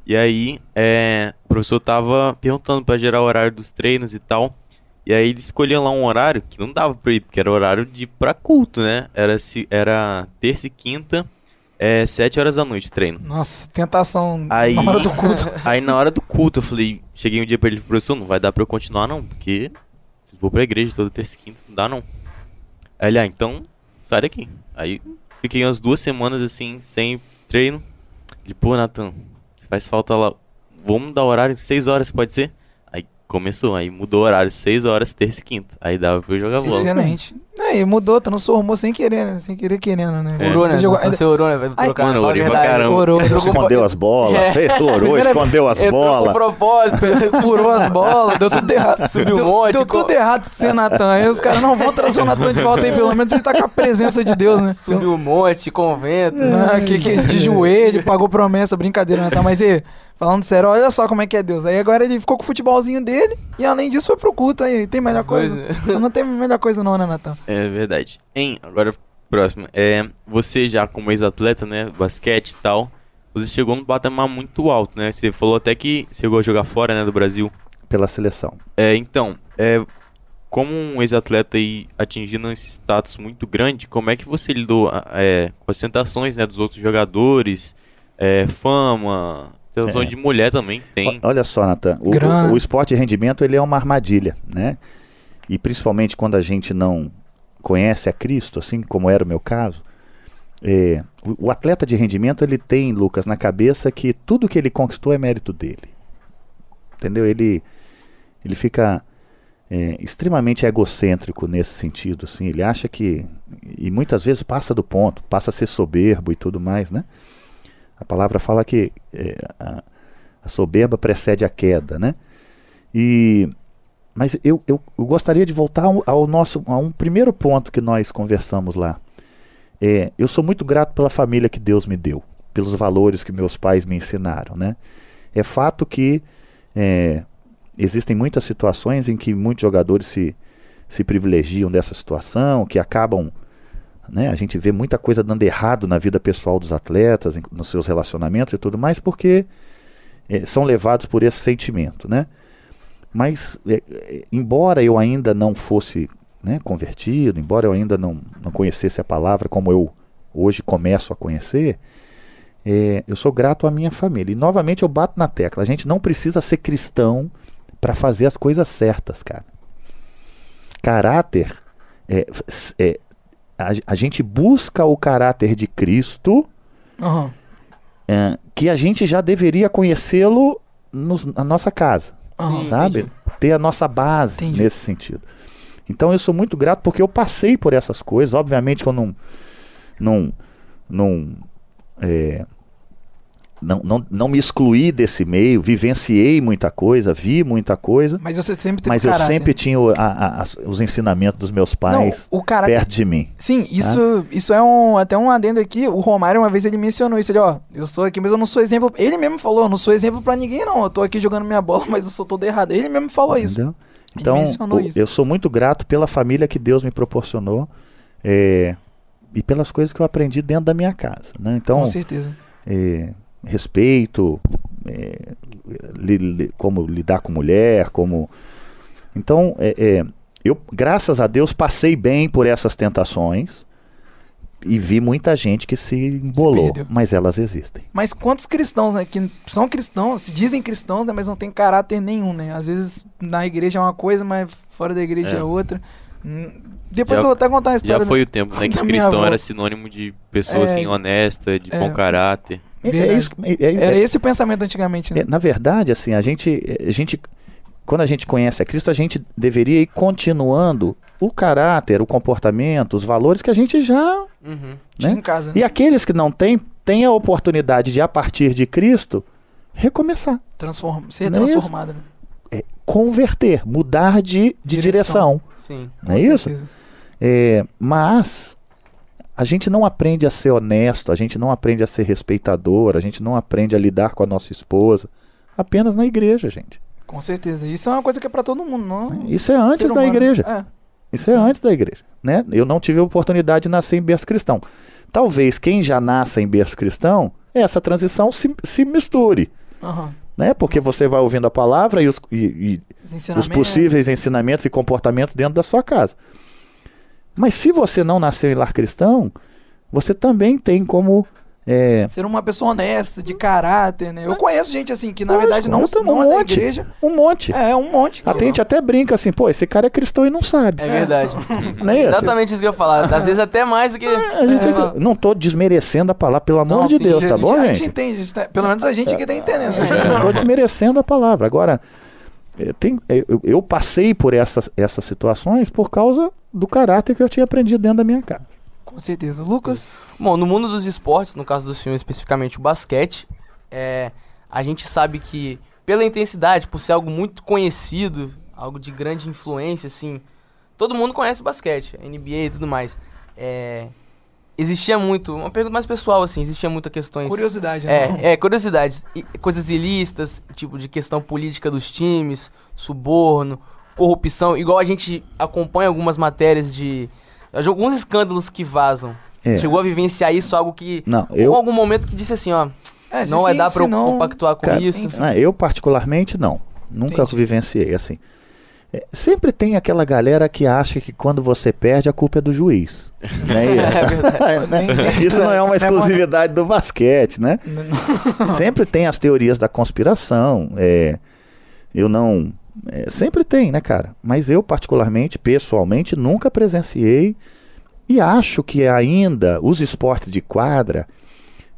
E aí, é, o professor tava perguntando pra gerar o horário dos treinos e tal. E aí ele escolheu lá um horário que não dava pra ir, porque era horário de pra culto, né? Era, se, era terça e quinta, é, sete horas da noite treino. Nossa, tentação Aí- na hora do culto. [laughs] Aí na hora do culto eu falei, cheguei um dia pra ele, professor, não vai dar pra eu continuar não, porque se vou pra igreja toda terça e quinta, não dá não. Aí ele, ah, então sai daqui. Aí fiquei umas duas semanas assim, sem treino. Ele, pô, Natan, faz falta lá. Vamos mudar o horário, seis horas, pode ser? Aí começou, aí mudou o horário, seis horas, terça e quinta. Aí dava pra eu jogar bola. Excelente. Aí mudou, transformou sem querer, né? sem querer querendo, né? É. Orou, né? Jogou- Você orou, né? Vai Ai, trocar, mano, orei pra caramba. Orou. Escondeu as bolas, É. fez, orou, escondeu as Entrou com bolas. propósito. Furou as bolas, deu tudo errado. [laughs] Subiu um monte, Deu tudo errado sem Natan. Aí os caras não vão trazer o Natan de volta aí, pelo menos ele tá com a presença de Deus, né? Subiu um monte, convento. Ah, que, que de joelho, pagou promessa, brincadeira, Natan. Mas e, falando sério, olha só como é que é Deus. Aí agora ele ficou com o futebolzinho dele e além disso foi pro culto aí. Tem melhor dois, coisa? né? Não tem melhor coisa não, né, Natan? É verdade. Em, agora, próximo. É, você já como ex-atleta, né, basquete e tal, você chegou num patamar muito alto, né? Você falou até que chegou a jogar fora, né, do Brasil. Pela seleção. É, então, é, como um ex-atleta aí atingindo esse status muito grande, como é que você lidou é, com as tentações, né, dos outros jogadores, é, fama, tentação É. de mulher também tem. Olha só, Natan, o, o- o esporte de rendimento ele é uma armadilha, né? E principalmente quando a gente não conhece a Cristo, assim como era o meu caso, é, o, o atleta de rendimento ele tem, Lucas, na cabeça que tudo que ele conquistou é mérito dele. Entendeu? Ele, ele fica é, extremamente egocêntrico nesse sentido, assim. Ele acha que e muitas vezes passa do ponto, passa a ser soberbo e tudo mais, né? A palavra fala que é, a, a soberba precede a queda, né? E mas eu, eu, eu gostaria de voltar ao, nosso a um primeiro ponto que nós conversamos lá. É, eu sou muito grato pela família que Deus me deu, pelos valores que meus pais me ensinaram, né? É fato que é, existem muitas situações em que muitos jogadores se, se privilegiam dessa situação, que acabam né? A gente vê muita coisa dando errado na vida pessoal dos atletas, nos seus relacionamentos e tudo mais, porque eh, são levados por esse sentimento, né? Mas, eh, eh, embora eu ainda não fosse né, convertido, embora eu ainda não, não conhecesse a palavra como eu hoje começo a conhecer, eh, eu sou grato à minha família. E novamente eu bato na tecla: a gente não precisa ser cristão para fazer as coisas certas, cara. Caráter é, é, a, a gente busca o caráter de Cristo, é, que a gente já deveria conhecê-lo na nossa casa. Sim. sabe? entendi. Ter a nossa base Entendi. nesse sentido. Então eu sou muito grato porque eu passei por essas coisas. Obviamente que eu não, não, não, é, não, não, não me excluí desse meio, vivenciei muita coisa, vi muita coisa, Mas você sempre mas eu caráter. sempre tinha o- a- a- os ensinamentos dos meus pais Não, o caráter perto de mim. Sim, isso, isso é um até um adendo aqui. O Romário uma vez ele mencionou isso, ele, ó, eu sou aqui, mas eu não sou exemplo. Ele mesmo falou, eu não sou exemplo pra ninguém não. Eu tô aqui jogando minha bola, mas eu sou todo errado. Ele mesmo falou isso. Entendeu? Ele Então, o- isso. eu sou muito grato pela família que Deus me proporcionou é, e pelas coisas que eu aprendi dentro da minha casa. Né? Então, Com certeza. é, respeito, é, li- li- como lidar com mulher, como. Então, é, é, eu, graças a Deus, passei bem por essas tentações e vi muita gente que se embolou, perdeu. mas elas existem. Mas quantos cristãos, né, que são cristãos, se dizem cristãos, né, mas não tem caráter nenhum, né? Às vezes na igreja é uma coisa, mas fora da igreja é, É. outra. Hum, Depois Já- eu vou até contar a história. Já foi o tempo, né, [laughs] que da cristão era sinônimo de pessoa É, assim honesta, de é. bom caráter. É- É, isso, é- é- Era esse o pensamento antigamente, né? É, na verdade, assim, a gente, a gente, quando a gente conhece a Cristo, a gente deveria ir continuando o caráter, o comportamento, os valores que a gente já. Uhum. Tinha né? em casa, E né? aqueles que não têm, têm a oportunidade de, a partir de Cristo, recomeçar, Transform... Ser Não é transformado. né? é, converter, mudar de, de Direção. direção. Sim. Não é Com isso? certeza. É, mas a gente não aprende a ser honesto, a gente não aprende a ser respeitador, a gente não aprende a lidar com a nossa esposa apenas na igreja, gente. Com certeza. Isso é uma coisa que é pra todo mundo, não? Isso é antes da humano. igreja. É. Isso Sim. é antes da igreja, né? Eu não tive a oportunidade de nascer em berço cristão. Talvez quem já nasça em berço cristão, essa transição se, se misture, Aham. Né? Porque você vai ouvindo a palavra e os, e- e Os os possíveis ensinamentos e comportamentos dentro da sua casa. Mas se você não nasceu em lar cristão, você também tem como. é, Ser uma pessoa honesta, de caráter, né? Eu conheço gente assim que na verdade não, não um é monte. igreja. um monte. É, um monte. A gente até brinca assim, pô, esse cara é cristão e não sabe. É verdade. [laughs] Né? Exatamente isso que eu falar. Às vezes até mais do que. A gente, É. Não tô desmerecendo a palavra, pelo amor Não, de Deus, tá gente, bom, a gente gente? entende, a gente tá- pelo menos a gente que tá entendendo. Não tô desmerecendo a palavra. Agora, eh, tem- eu, eu passei por essas, essas situações por causa do caráter que eu tinha aprendido dentro da minha casa. Com certeza. Lucas, Bom, no mundo dos esportes, no caso do senhor especificamente o basquete, é, a gente sabe que pela intensidade, por ser algo muito conhecido, algo de grande influência, assim, todo mundo conhece o basquete, NBA e tudo mais. É, existia muito, uma pergunta mais pessoal, assim, existia muita questões... curiosidade, né? É, é, curiosidades, e- coisas ilícitas, tipo de questão política dos times, suborno, corrupção, igual a gente acompanha algumas matérias de, de alguns escândalos que vazam. É. Chegou a vivenciar isso, algo que. Não, Ou eu, algum momento que disse assim, ó, É, não vai sim, dar pra eu não- compactuar com cara, isso. enfim. eu particularmente não. Nunca Entendi. vivenciei assim. É, sempre tem aquela galera que acha que quando você perde a culpa é do juiz. né? [laughs] É verdade. [laughs] Nem- nem- Isso não é uma nem- exclusividade do basquete, né? Não- sempre tem as teorias da conspiração. é, eu não. É, sempre tem, né, cara? Mas eu, particularmente, pessoalmente, nunca presenciei e acho que ainda os esportes de quadra,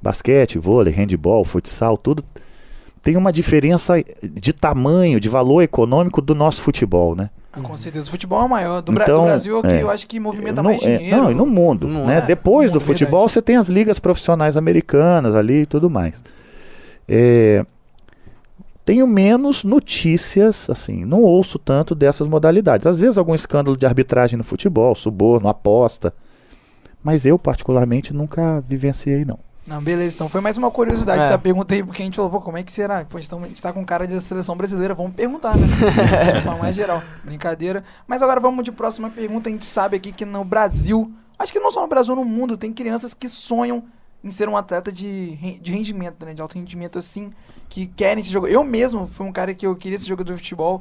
basquete, vôlei, handball, futsal, tudo tem uma diferença de tamanho, de valor econômico do nosso futebol, né? Ah, Com certeza. O futebol é o maior. Do, Então, do Brasil é o que é. eu acho que movimenta mais é, dinheiro. não, e no mundo, Não né? é? Depois do futebol, verdade. você tem as ligas profissionais americanas ali e tudo mais. É, tenho menos notícias, assim, não ouço tanto dessas modalidades. Às vezes algum escândalo de arbitragem no futebol, suborno, aposta. Mas eu, particularmente, nunca vivenciei, não. Não, beleza. Então foi mais uma curiosidade É. essa pergunta aí, porque a gente falou, pô, como é que será? Pô, a gente tá- a gente tá com cara de seleção brasileira, vamos perguntar, né? [laughs] de forma mais geral. Brincadeira. Mas agora vamos de próxima pergunta. A gente sabe aqui que no Brasil, acho que não só no Brasil, no mundo, tem crianças que sonham em ser um atleta de, de rendimento, né? De alto rendimento, assim, que querem se jogar. Eu mesmo fui um cara que eu queria ser jogador de futebol.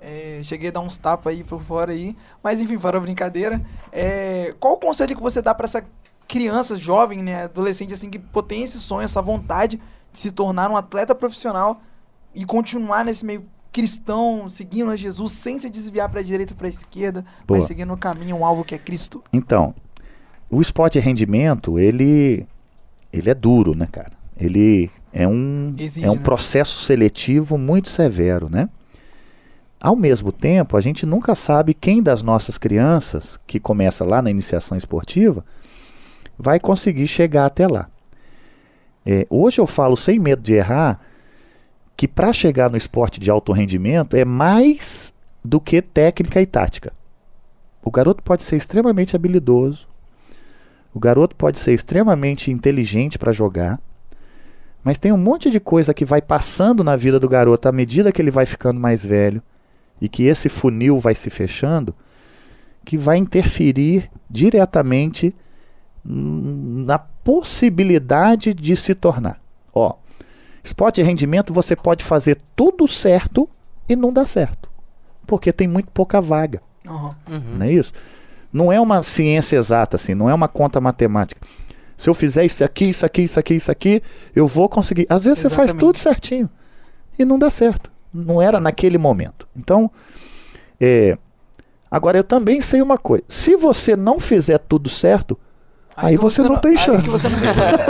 é, cheguei a dar uns tapas aí por fora aí. Mas enfim, fora a brincadeira. É, qual o conselho que você dá pra essa criança, jovem, né, adolescente, assim, que tem esse sonho, essa vontade de se tornar um atleta profissional e continuar nesse meio cristão, seguindo a Jesus, sem se desviar pra direita e pra esquerda, Boa. mas seguindo o caminho, um alvo que é Cristo. Então, o esporte de rendimento, ele, ele é duro, né, cara? Ele é um, Exige, é um né? processo seletivo muito severo, né? Ao mesmo tempo, a gente nunca sabe quem das nossas crianças, que começa lá na iniciação esportiva, vai conseguir chegar até lá. É, hoje eu falo sem medo de errar que para chegar no esporte de alto rendimento é mais do que técnica e tática. O garoto pode ser extremamente habilidoso, o garoto pode ser extremamente inteligente para jogar, mas tem um monte de coisa que vai passando na vida do garoto à medida que ele vai ficando mais velho e que esse funil vai se fechando, que vai interferir diretamente na possibilidade de se tornar. Ó, esporte de rendimento você pode fazer tudo certo e não dá certo, porque tem muito pouca vaga. Uhum. Não é isso? Não é uma ciência exata, assim, não é uma conta matemática. Se eu fizer isso aqui, isso aqui, isso aqui, isso aqui, eu vou conseguir. Às vezes você faz Exatamente. tudo certinho e não dá certo. Não era naquele momento. Então, é, agora eu também sei uma coisa: se você não fizer tudo certo, Aí que você não tem aí chance. que você não tem chance.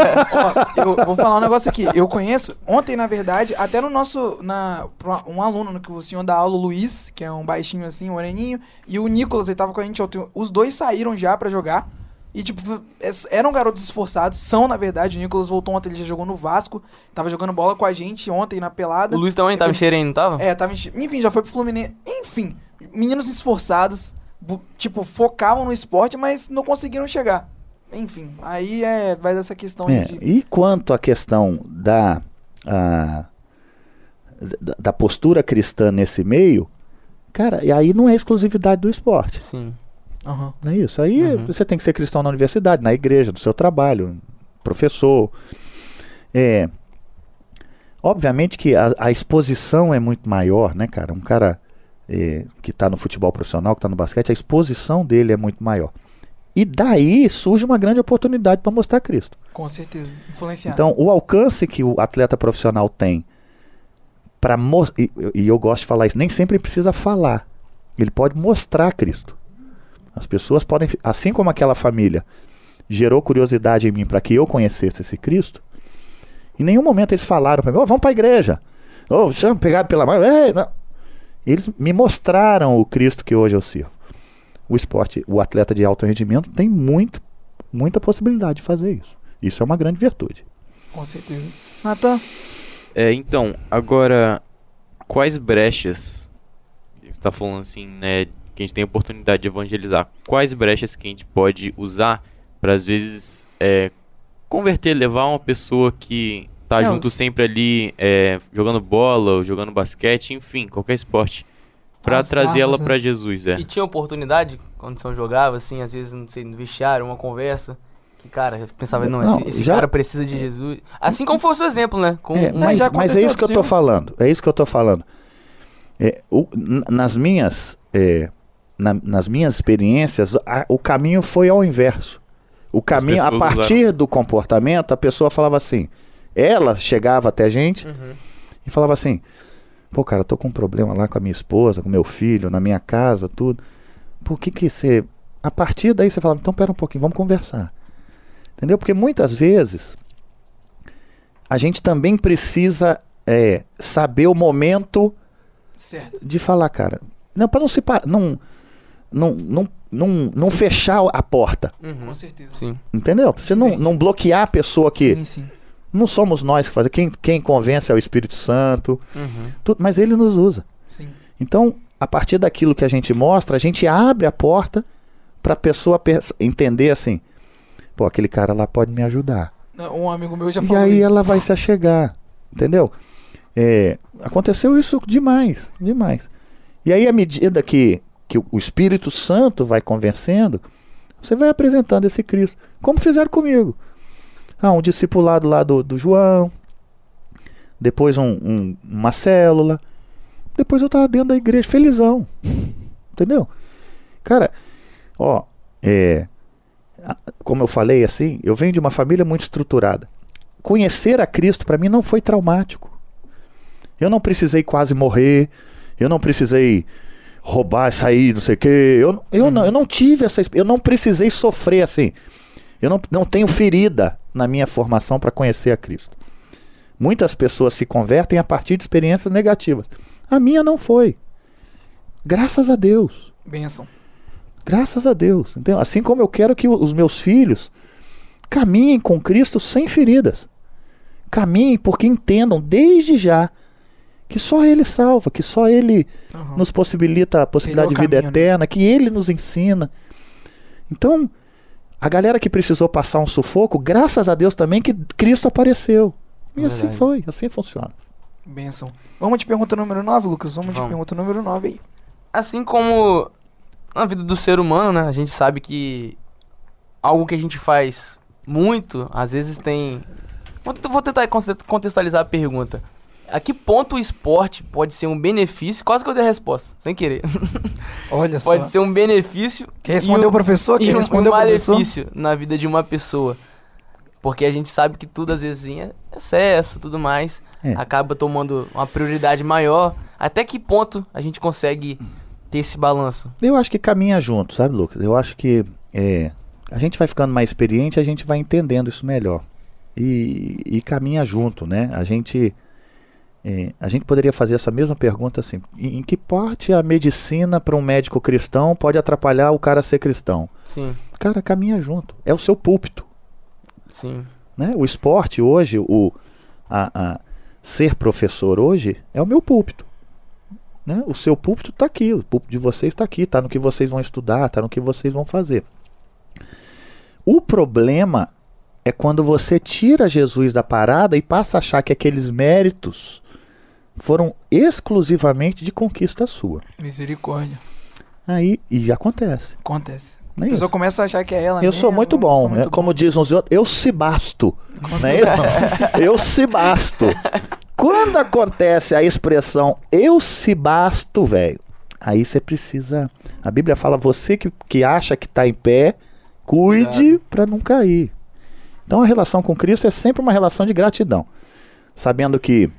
Ó, eu vou falar um negócio aqui. Eu conheço, ontem, na verdade, até no nosso. Na, um aluno no que o senhor dá aula, o Luiz, que é um baixinho assim, um moreninho, e o Nicolas, ele tava com a gente ontem. Os dois saíram já pra jogar. E, tipo, es- eram garotos esforçados, são, na verdade. O Nicolas voltou ontem, ele já jogou no Vasco, tava jogando bola com a gente ontem na pelada. O Luiz também tava enxerendo, não tava? É, tava. enche- Enfim, já foi pro Fluminense. Enfim, meninos esforçados, tipo, focavam no esporte, mas não conseguiram chegar. Enfim, aí é. Vai dessa questão É, de. E quanto à questão da, a- da, da postura cristã nesse meio, cara, e aí não é exclusividade do esporte. Sim. Aham. Não é isso? Aí Uhum. você tem que ser cristão na universidade, na igreja, do seu trabalho, professor. É, Obviamente que a, a exposição é muito maior, né, cara? Um cara é, que está no futebol profissional, que está no basquete, a exposição dele é muito maior. E daí surge uma grande oportunidade para mostrar Cristo. Com certeza, influenciar. Então, o alcance que o atleta profissional tem para e, e eu gosto de falar isso, nem sempre precisa falar. Ele pode mostrar Cristo. As pessoas podem, assim como aquela família gerou curiosidade em mim para que eu conhecesse esse Cristo, em nenhum momento eles falaram para mim, oh, vamos para a igreja. Ou oh, pegado pela mão. Eles me mostraram o Cristo que hoje eu sirvo. O esporte, o atleta de alto rendimento tem muito, muita possibilidade de fazer isso. Isso é uma grande virtude. Com certeza. Natan? É, então, agora, quais brechas, você está falando assim, né, que a gente tem a oportunidade de evangelizar, quais brechas que a gente pode usar para às vezes é, converter, levar uma pessoa que tá Não. junto sempre ali, é, jogando bola, ou jogando basquete, enfim, qualquer esporte. Pra trazer ela né? para Jesus, é. E tinha oportunidade, quando você jogava, assim, às vezes, não sei, no vestiário, uma conversa, que, cara, eu pensava, não, não esse, esse já... cara precisa de Jesus. Assim como foi o seu exemplo, né? Com, é, mas, mas é isso que eu tô falando, é isso que eu tô falando. É, o, nas minhas... É, na, nas minhas experiências, a, o caminho foi ao inverso. O caminho, a partir usaram. do comportamento, a pessoa falava assim. Ela chegava até a gente uhum. e falava assim: Pô, cara, eu tô com um problema lá com a minha esposa, com meu filho, na minha casa, tudo. Por que que você. A partir daí você falava: Então, pera um pouquinho, vamos conversar. Entendeu? Porque muitas vezes a gente também precisa é, saber o momento certo. de falar, cara. Não, para não se. Não, não, não não, não fechar a porta. Uhum. Com certeza. Sim. Entendeu? Você não, não bloquear a pessoa que. Sim, sim. Não somos nós que fazemos. Quem, quem convence é o Espírito Santo. Uhum. Tudo, mas ele nos usa. Sim. Então, a partir daquilo que a gente mostra, a gente abre a porta para a pessoa entender assim: pô, aquele cara lá pode me ajudar. Um amigo meu já falou. E aí isso. ela vai se achegar. Entendeu? É, aconteceu isso demais, demais. E aí, à medida que que o Espírito Santo vai convencendo, você vai apresentando esse Cristo. Como fizeram comigo. Ah, um discipulado lá do, do João, depois um, um, uma célula, depois eu estava dentro da igreja, felizão. [laughs] Entendeu? Cara, ó, é, como eu falei assim, eu venho de uma família muito estruturada. Conhecer a Cristo para mim não foi traumático. Eu não precisei quase morrer, eu não precisei roubar, sair, não sei o quê. Eu, eu, não, eu não tive essa. Eu não precisei sofrer assim. Eu não, não tenho ferida na minha formação para conhecer a Cristo. Muitas pessoas se convertem a partir de experiências negativas. A minha não foi. Graças a Deus. Benção. Graças a Deus. Então, assim como eu quero que os meus filhos caminhem com Cristo sem feridas. Caminhem porque entendam desde já que só Ele salva, que só Ele uhum. nos possibilita a possibilidade de vida caminho, né? eterna, né? que Ele nos ensina. Então, a galera que precisou passar um sufoco, graças a Deus também que Cristo apareceu. E assim foi, assim funciona. Benção. Vamos de pergunta número 9, Lucas? Vamos, Vamos. de pergunta número 9 aí. Assim como na vida do ser humano, né? A gente sabe que algo que a gente faz muito, às vezes tem. Vou tentar contextualizar a pergunta a que ponto o esporte pode ser um benefício? Quase que eu dei a resposta, sem querer. [laughs] Olha só. Pode ser um benefício. Quem respondeu o professor? Quem e respondeu um malefício na vida de uma pessoa. Porque a gente sabe que tudo às vezes é excesso, tudo mais. É. Acaba tomando uma prioridade maior. Até que ponto a gente consegue ter esse balanço? Eu acho que caminha junto, sabe, Lucas? Eu acho que é, a gente vai ficando mais experiente, a gente vai entendendo isso melhor. E, e caminha junto, né? A gente é, a gente poderia fazer essa mesma pergunta assim: em, em que parte a medicina para um médico cristão pode atrapalhar o cara a ser cristão? Sim. Cara, caminha junto. É o seu púlpito. Sim. Né? O esporte hoje, o a, a ser professor hoje é o meu púlpito. Né? O seu púlpito está aqui, o púlpito de vocês está aqui, está no que vocês vão estudar, está no que vocês vão fazer. O problema é quando você tira Jesus da parada e passa a achar que aqueles méritos foram exclusivamente de conquista sua. Misericórdia. Aí, e acontece. Acontece. a pessoa começa a achar que é ela Eu mesmo, sou muito bom, sou muito né? como bom. dizem os outros, eu se basto. Né? [laughs] Eu se basto. Quando acontece a expressão eu se basto, velho, aí você precisa. A Bíblia fala: você que, que acha que está em pé, cuide para não cair. Então a relação com Cristo é sempre uma relação de gratidão. Sabendo que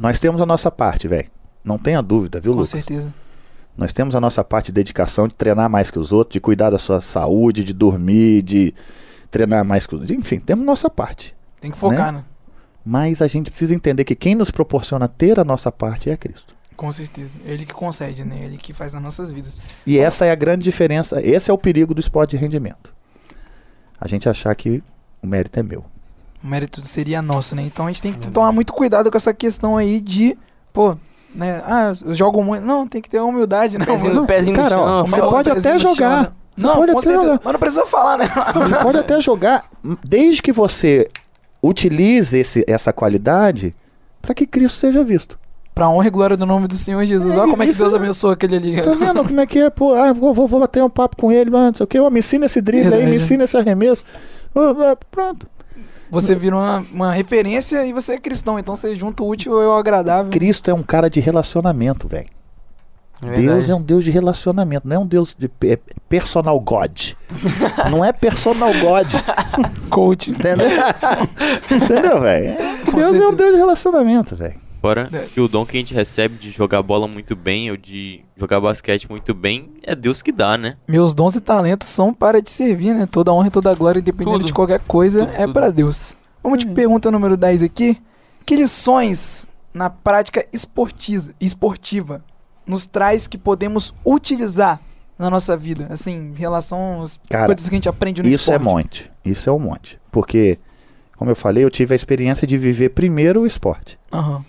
nós temos a nossa parte, velho. Não tenha dúvida, viu, Com Lucas? certeza. Nós temos a nossa parte de dedicação, de treinar mais que os outros, de cuidar da sua saúde, de dormir, de treinar mais que os outros. Enfim, temos nossa parte. Tem que focar, né? Mas a gente precisa entender que quem nos proporciona ter a nossa parte é Cristo. Com certeza. Ele que concede, né? Ele que faz nas nossas vidas. E essa é a grande diferença, esse é o perigo do esporte de rendimento. A gente achar que o mérito é meu. O mérito seria nosso, né? Então a gente tem que tomar muito cuidado com essa questão aí de, pô, né? Ah, eu jogo muito. Não, tem que ter humildade, né? Pezinho, mano? pezinho cara, ó, chão. você pode até chão, jogar. né? Não, pode com até jogar. Mas não precisa falar, né? Você pode até jogar, desde que você utilize esse, essa qualidade para que Cristo seja visto. pra honra e glória do nome do Senhor Jesus. É, Olha como é que Deus é- abençoa aquele ali. Tá vendo como é que é? Pô, ah, vou, vou, vou bater um papo com ele, mano, não sei o que, me ensina esse drible aí, me ensina esse arremesso. É, pronto. Você vira uma, uma referência e você é cristão. Então você junta o útil ao agradável. Cristo é um cara de relacionamento, velho. Deus é um Deus de relacionamento, não é um Deus de é personal God. [laughs] não é personal God, Coach. entendeu? [laughs] entendeu, velho? Deus é um. Deus de relacionamento, velho. Fora É. que o dom que a gente recebe de jogar bola muito bem ou de jogar basquete muito bem, é Deus que dá, né? Meus dons e talentos são para te servir, né? Toda honra e toda glória, independente Tudo. de qualquer coisa, Tudo, é tudo. para Deus. Vamos de pergunta número 10 aqui. Que lições na prática esportiza, esportiva nos traz que podemos utilizar na nossa vida? Assim, em relação às Cara, coisas que a gente aprende no Isso é esporte. monte. Isso é um monte. Porque, como eu falei, eu tive a experiência de viver primeiro o esporte. Aham.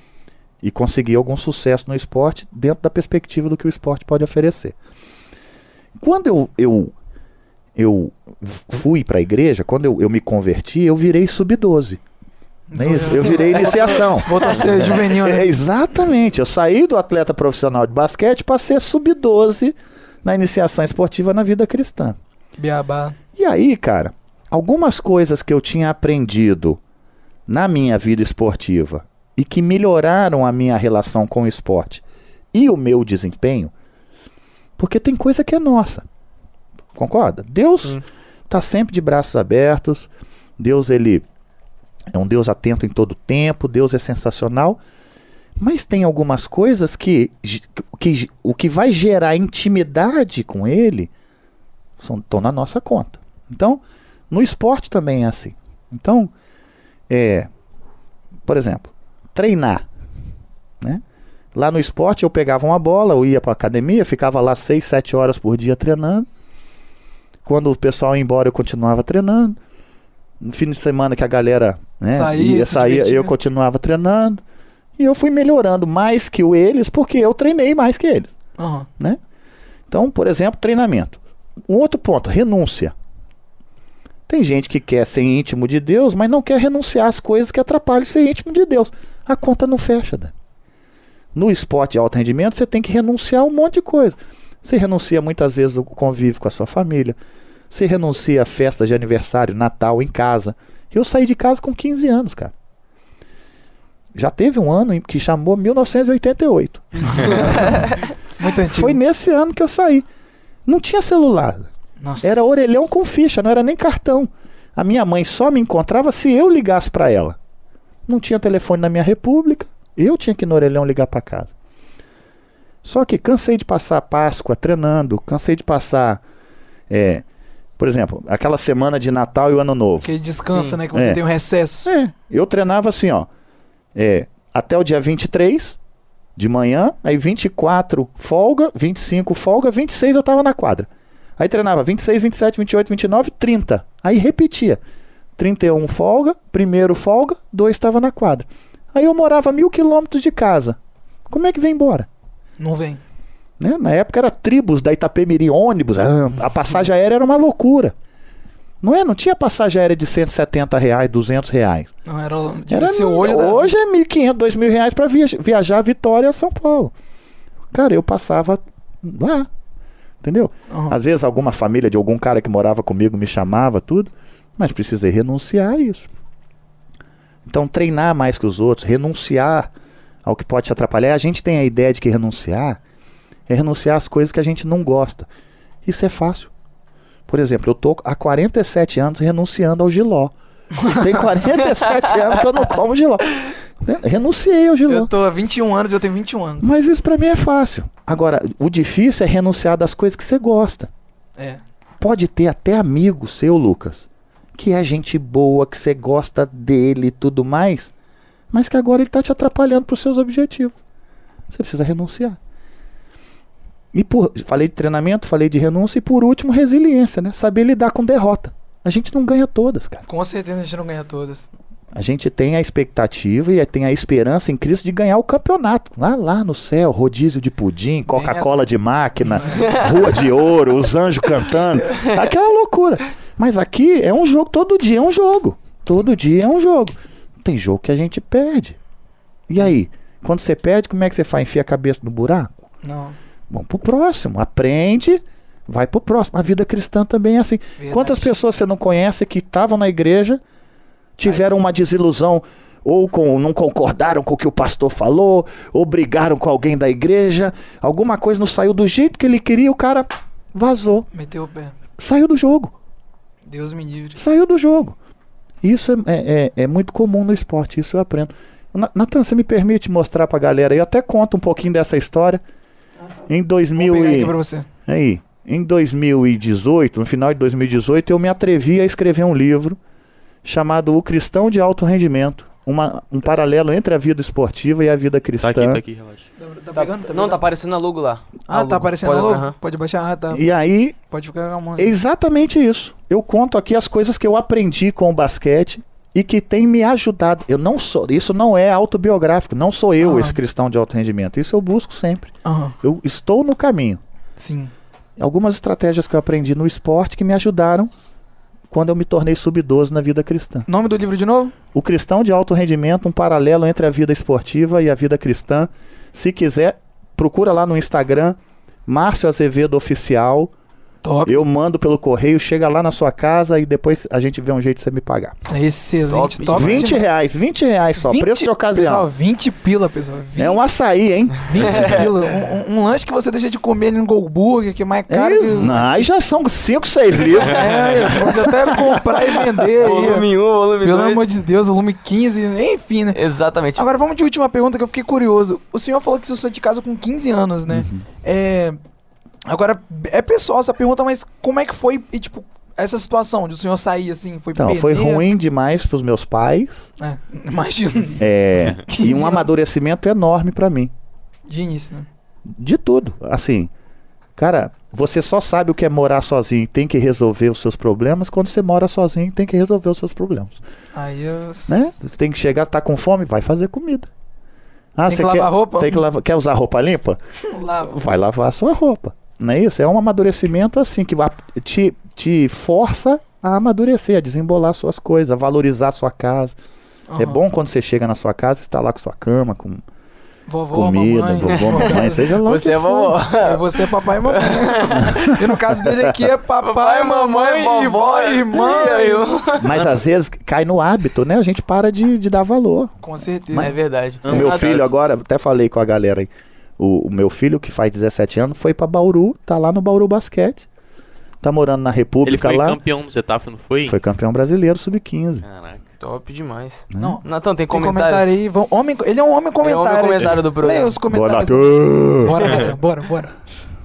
E conseguir algum sucesso no esporte dentro da perspectiva do que o esporte pode oferecer. Quando eu, eu, eu fui para a igreja, quando eu, eu me converti, eu virei sub-12. Não é isso? Eu virei [laughs] iniciação. Voltou a ser juvenil, né? É, exatamente. Eu saí do atleta profissional de basquete para ser sub-12 na iniciação esportiva na vida cristã. Beabá. E aí, cara, algumas coisas que eu tinha aprendido na minha vida esportiva e que melhoraram a minha relação com o esporte e o meu desempenho, porque tem coisa que é nossa. Concorda? Deus está sempre de braços abertos. Deus ele é um Deus atento em todo tempo. Deus é sensacional. Mas tem algumas coisas que, que o que vai gerar intimidade com ele estão na nossa conta. Então, no esporte também é assim. Então, é, por exemplo, treinar. Né? Lá no esporte eu pegava uma bola, eu ia para academia, ficava lá 6, 7 horas por dia treinando. Quando o pessoal ia embora, eu continuava treinando. No fim de semana que a galera né, Saía, ia sair, eu continuava treinando. E eu fui melhorando mais que o eles, porque eu treinei mais que eles. Aham. Então, por exemplo, treinamento. Um outro ponto, renúncia. Tem gente que quer ser íntimo de Deus, mas não quer renunciar às coisas que atrapalham ser íntimo de Deus. A conta não fecha. Dan. No esporte de alto rendimento, você tem que renunciar a um monte de coisa. Você renuncia muitas vezes o convívio com a sua família. Você renuncia a festas de aniversário, Natal em casa. Eu saí de casa com 15 anos, cara. Já teve um ano que chamou 1988. [laughs] Muito antigo. Foi nesse ano que eu saí. Não tinha celular. Nossa. Era orelhão com ficha, não era nem cartão. A minha mãe só me encontrava se eu ligasse para ela. Não tinha telefone na minha república. Eu tinha que ir no orelhão ligar para casa. Só que cansei de passar Páscoa treinando, cansei de passar, é, por exemplo, aquela semana de Natal e o Ano Novo. Que descansa, Sim. né? Que você É. tem um recesso. É, eu treinava assim, ó. É, até o dia 23 de manhã, aí 24 folga, 25 folga, 26 eu tava na quadra. Aí treinava 26, 27, 28, 29, 30. Aí repetia. 31 folga, primeiro folga, dois estava na quadra. Aí eu morava a mil quilômetros de casa. Como é que vem embora? Não vem. Né? Na época era tribos da Itapemirim, ônibus, ah, a passagem aérea era uma loucura. Não é? Não tinha passagem aérea de 170 reais, 200 reais. Não, era, Era no- olho da... Hoje é 1.500, 2.000 reais para viajar Vitória a São Paulo. Cara, eu passava lá. Entendeu? Aham. Às vezes alguma família de algum cara que morava comigo me chamava, tudo. Mas precisei renunciar a isso. Então, treinar mais que os outros, renunciar ao que pode te atrapalhar. A gente tem a ideia de que renunciar é renunciar às coisas que a gente não gosta. Isso é fácil. Por exemplo, eu tô há 47 anos renunciando ao giló. Tem 47 anos que eu não como giló. Renunciei ao giló. Eu tô há 21 anos e eu tenho 21 anos. Mas isso para mim é fácil. Agora, o difícil é renunciar das coisas que você gosta. É. Pode ter até amigo seu, Lucas, que é gente boa, que você gosta dele e tudo mais, mas que agora ele tá te atrapalhando pros seus objetivos. Você precisa renunciar. E por, falei de treinamento, falei de renúncia e por último, resiliência, né? Saber lidar com derrota. A gente não ganha todas, cara. Com certeza a gente não ganha todas. A gente tem a expectativa e tem a esperança em Cristo de ganhar o campeonato. Lá, lá no céu, rodízio de pudim, Coca-Cola de máquina, [laughs] rua de ouro, os anjos cantando. Aquela loucura. Mas aqui é um jogo, todo dia é um jogo. Todo dia é um jogo. Tem jogo que a gente perde. E aí? Quando você perde, como é que você faz? Enfia a cabeça no buraco? Não. Vamos pro próximo. Aprende, vai pro próximo. A vida cristã também é assim. Verdade. Quantas pessoas você não conhece que estavam na igreja, tiveram uma desilusão, ou com, não concordaram com o que o pastor falou, ou brigaram com alguém da igreja, alguma coisa não saiu do jeito que ele queria, o cara vazou. Meteu o pé. Saiu do jogo. Deus me livre. Saiu do jogo. Isso é, é, é, muito comum no esporte, isso eu aprendo. Na- Natan, você me permite mostrar pra galera? Eu até conto um pouquinho dessa história. Em Vou 2000 pegar e... pra você. Aí, em 2018, no final de 2018, eu me atrevi a escrever um livro chamado O Cristão de Alto Rendimento, uma, um paralelo entre a vida esportiva e a vida Tá cristã. aqui, tá aqui, relaxa. Tá, tá Tá- pegando? Tá não, tá aparecendo a logo lá. A Ah, logo. tá aparecendo Pode- logo? Pode baixar? Ah, tá. E aí, Pode ficar a mão. exatamente isso. Eu conto aqui as coisas que eu aprendi com o basquete e que tem me ajudado. Eu não sou, isso não é autobiográfico, não sou eu esse cristão de alto rendimento. Isso eu busco sempre. Eu estou no caminho. Sim. Algumas estratégias que eu aprendi no esporte que me ajudaram quando eu me tornei sub-12 na vida cristã. Nome do livro de novo? O cristão de alto rendimento, um paralelo entre a vida esportiva e a vida cristã. Se quiser, procura lá no Instagram, Márcio Azevedo Oficial. Top. Eu mando pelo correio, chega lá na sua casa e depois a gente vê um jeito de você me pagar. Excelente. Top. Top. 20 reais, 20 reais só, 20 preço de ocasião. Pessoal, 20 pila, pessoal. 20, É um açaí, hein? 20 [laughs] pila. Um, um- lanche que você deixa de comer ali no Golburger, que é mais É caro isso. que... Não, aí já são 5, 6 livros. É, você pode até comprar e vender aí. Volume 1, volume Pelo 2. amor de Deus, volume 15, enfim, né? Exatamente. Agora vamos de última pergunta que eu fiquei curioso. O senhor falou que você saiu de casa com 15 anos, né? Uhum. É. Agora, é pessoal essa pergunta, mas como é que foi, e, tipo, essa situação de o senhor sair assim? Foi Então, foi ruim demais pros meus pais. É, [laughs] imagino. É, [laughs] 15 e um amadurecimento enorme pra mim. De início, né? De tudo. Assim, cara, você só sabe o que é morar sozinho e tem que resolver os seus problemas quando você mora sozinho e tem que resolver os seus problemas. Aí eu. Né? Você tem que chegar, tá com fome, vai fazer comida. Ah, Tem que você lavar quer, roupa? Tem que lavar, quer usar roupa limpa? [laughs] Lava. Vai lavar a sua roupa. Não é isso? É um amadurecimento assim que te, te força a amadurecer, a desembolar suas coisas, a valorizar a sua casa. É Aham. bom quando você chega na sua casa, está lá com sua cama, com Vovó, comida, mamãe. vovó, [laughs] mamãe, seja lá Você é vovó. É, você é papai e mamãe. e no caso dele aqui é papai, mamãe, vovó, irmã. Mas às vezes cai no hábito, né? A gente para de, de dar valor. Com certeza. É verdade. O meu filho agora, até falei com a galera aí, o, o meu filho que faz 17 anos foi pra Bauru, tá lá no Bauru Basquete. Tá morando na Ele República foi lá. campeão no Zetafe, não foi? Foi campeão brasileiro sub-15. Caraca. Top demais. né? Não, Natan, tem tem comentário aí. Vão- homem, ele é um homem É o comentário. comentário do programa. Leia os comentários. Natan. Bora, Nathan, bora, bora.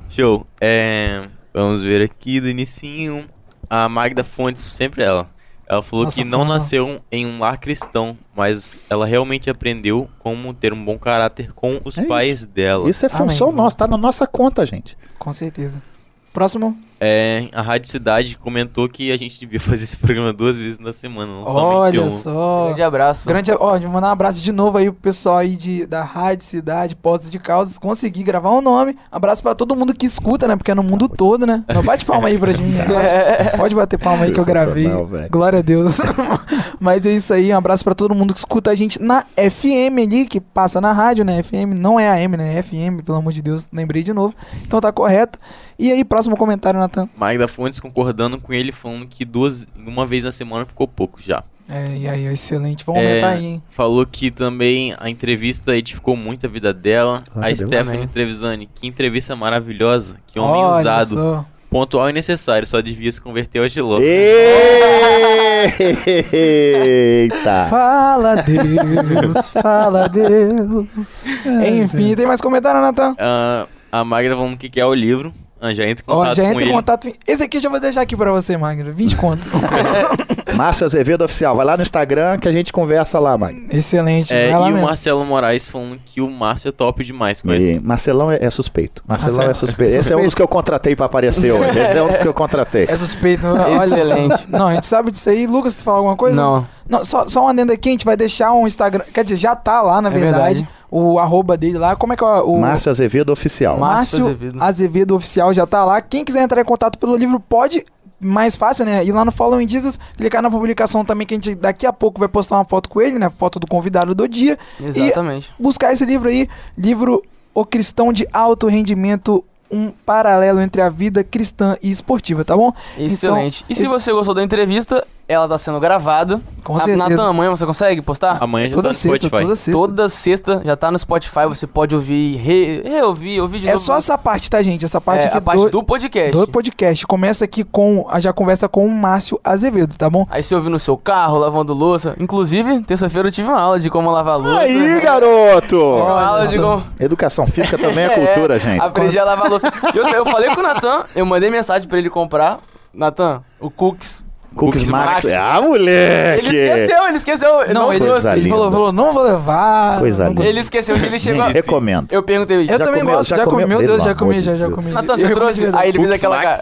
Show. É, vamos ver aqui do inicinho. A Magda Fontes, sempre ela. Ela falou Nossa que não fã. nasceu em um lar cristão, mas ela realmente aprendeu como ter um bom caráter com os É isso. pais dela. Isso é Amém. função nossa, tá na nossa conta, gente. Com certeza. Próximo. É, a Rádio Cidade comentou que a gente devia [laughs] fazer esse programa duas vezes na semana, não Olha uma. só. Grande abraço. Grande, ó, mandar um abraço de novo aí pro pessoal aí de, da Rádio Cidade, Postos de Causas, consegui gravar um nome. Abraço pra todo mundo que escuta, né? Porque é no mundo todo, né? Não, bate palma aí pra mim. né? [laughs] Pode, pode bater palma aí que eu gravei. Sensacional, velho. Glória a Deus. [laughs] Mas é isso aí, um abraço pra todo mundo que escuta a gente na FM ali, que passa na rádio, né? FM não é AM, né? É FM, pelo amor de Deus, lembrei de novo. Então tá correto. E aí, próximo comentário, Natan. Magda Fontes concordando com ele, falando que duas, uma vez na semana ficou pouco já. É, e aí, excelente. Vamos é, aumentar aí, hein? Falou que também a entrevista edificou muito a vida dela. a Stephanie Trevisani, que entrevista maravilhosa. Que homem Olha usado. Só. Pontual e necessário, só devia se converter hoje louco. [laughs] Eita! Fala Deus, fala Deus. Enfim, tem mais comentário, Natan? Uh, a Magda falando que quer o livro. Ah, já entra em contato Ó, já entra em contato. Esse aqui já vou deixar aqui pra você, Magno. 20 [laughs] contos. [laughs] Márcio Azevedo Oficial. Vai lá no Instagram que a gente conversa lá, Magno. Excelente. É, e mesmo. o Marcelo Moraes falando que o Márcio é top demais com e Marcelão é, é, suspeito. Marcelão Marcelo, é suspeito. Esse é um dos que eu contratei pra aparecer hoje. Esse é um dos que eu contratei. É suspeito. Olha Excelente. Não, a gente sabe disso aí. Lucas, tu falar alguma coisa? Não. Não, só, só um adendo aqui, a gente vai deixar um Instagram. Quer dizer, já tá lá, na é verdade, verdade. O arroba dele lá. Como é que é o. Márcio Azevedo Oficial. Márcio Azevedo. Azevedo Oficial já tá lá. Quem quiser entrar em contato pelo livro pode mais fácil, né? Ir lá no Following Jesus, clicar na publicação também, que a gente daqui a pouco vai postar uma foto com ele, né? Foto do convidado do dia. Exatamente. E buscar esse livro aí, livro O Cristão de Alto Rendimento um paralelo entre a vida cristã e esportiva, tá bom? Excelente. Então, e se esse... você gostou da entrevista, ela tá sendo gravada. Com certeza. Natan, amanhã você consegue postar? Amanhã já toda tá sexta, Spotify. Toda sexta. Toda sexta já tá no Spotify, você pode ouvir, re, reouvir, ouvir de é novo. É só essa parte, tá, gente? Essa parte é, aqui a parte do, do, podcast. Do podcast. Começa aqui com, já conversa com o Márcio Azevedo, tá bom? Aí você ouve no seu carro, lavando louça. Inclusive, terça-feira eu tive uma aula de como lavar louça. Aí, garoto! Uma aula de como... Educação física também é, [laughs] é cultura, gente. Aprendi a lavar louça. Eu, eu falei com o Natan, eu mandei mensagem pra ele comprar. Natan, o Cooks Cookies Max. Max. Ah, moleque! Ele esqueceu, ele esqueceu. Não, ele, ele falou, falou, não vou levar. Coisa linda. Ele esqueceu, ele chegou. Recomendo. Eu perguntei. Eu já também comeu, gosto, já, comi, meu Deus, já comi, já, já comi. Natan, você trouxe? Aí ele fez aquela cara.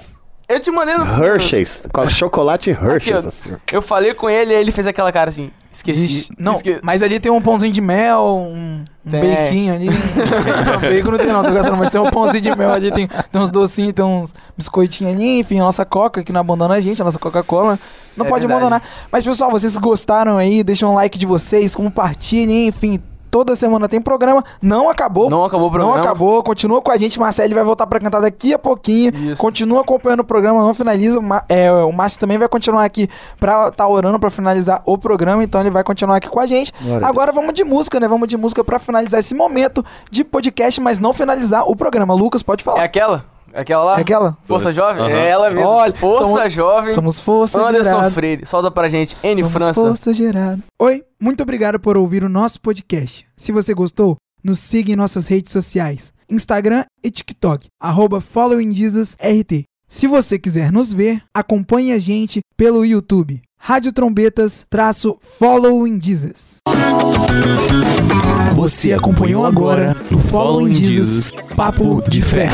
Eu te mandei no. Hershey's. [laughs] Com chocolate Hershey's. Aqui, assim. Eu falei com ele e ele fez aquela cara assim. Esqueci. Não, Esque... mas ali tem um pãozinho de mel, um, um bequinho ali. não, [laughs] bacon não tem não, tô gastando, mas tem um pãozinho de mel ali, tem, tem uns docinhos, tem uns biscoitinhos ali, enfim, a nossa coca que não abandona a gente, a nossa Coca-Cola. Não é pode verdade. abandonar. Mas pessoal, vocês gostaram aí, deixem um like de vocês, compartilhem, enfim, toda semana tem programa. Não acabou. Não acabou o programa. Não acabou. Continua com a gente. Marcelo vai voltar para cantar daqui a pouquinho. Isso. Continua acompanhando o programa. Não finaliza. É, o Márcio também vai continuar aqui para tá orando para finalizar o programa. Então ele vai continuar aqui com a gente. Agora vamos de música, né? Vamos de música para finalizar esse momento de podcast, mas não finalizar o programa. Lucas, pode falar. É aquela? Aquela lá? É aquela? Força Jovem? Uhum. É ela mesmo. Olha, Força somos, Jovem. Somos Força Anderson gerado. Freire. Solta pra gente. N somos França. Força Gerada. Oi, muito obrigado por ouvir o nosso podcast. Se você gostou, nos siga em nossas redes sociais. Instagram e TikTok. Arroba FollowingJesusRT. Se você quiser nos ver, acompanhe a gente pelo YouTube. Rádio Trombetas traço Following Jesus. Você acompanhou agora no Following Jesus Papo de Fé.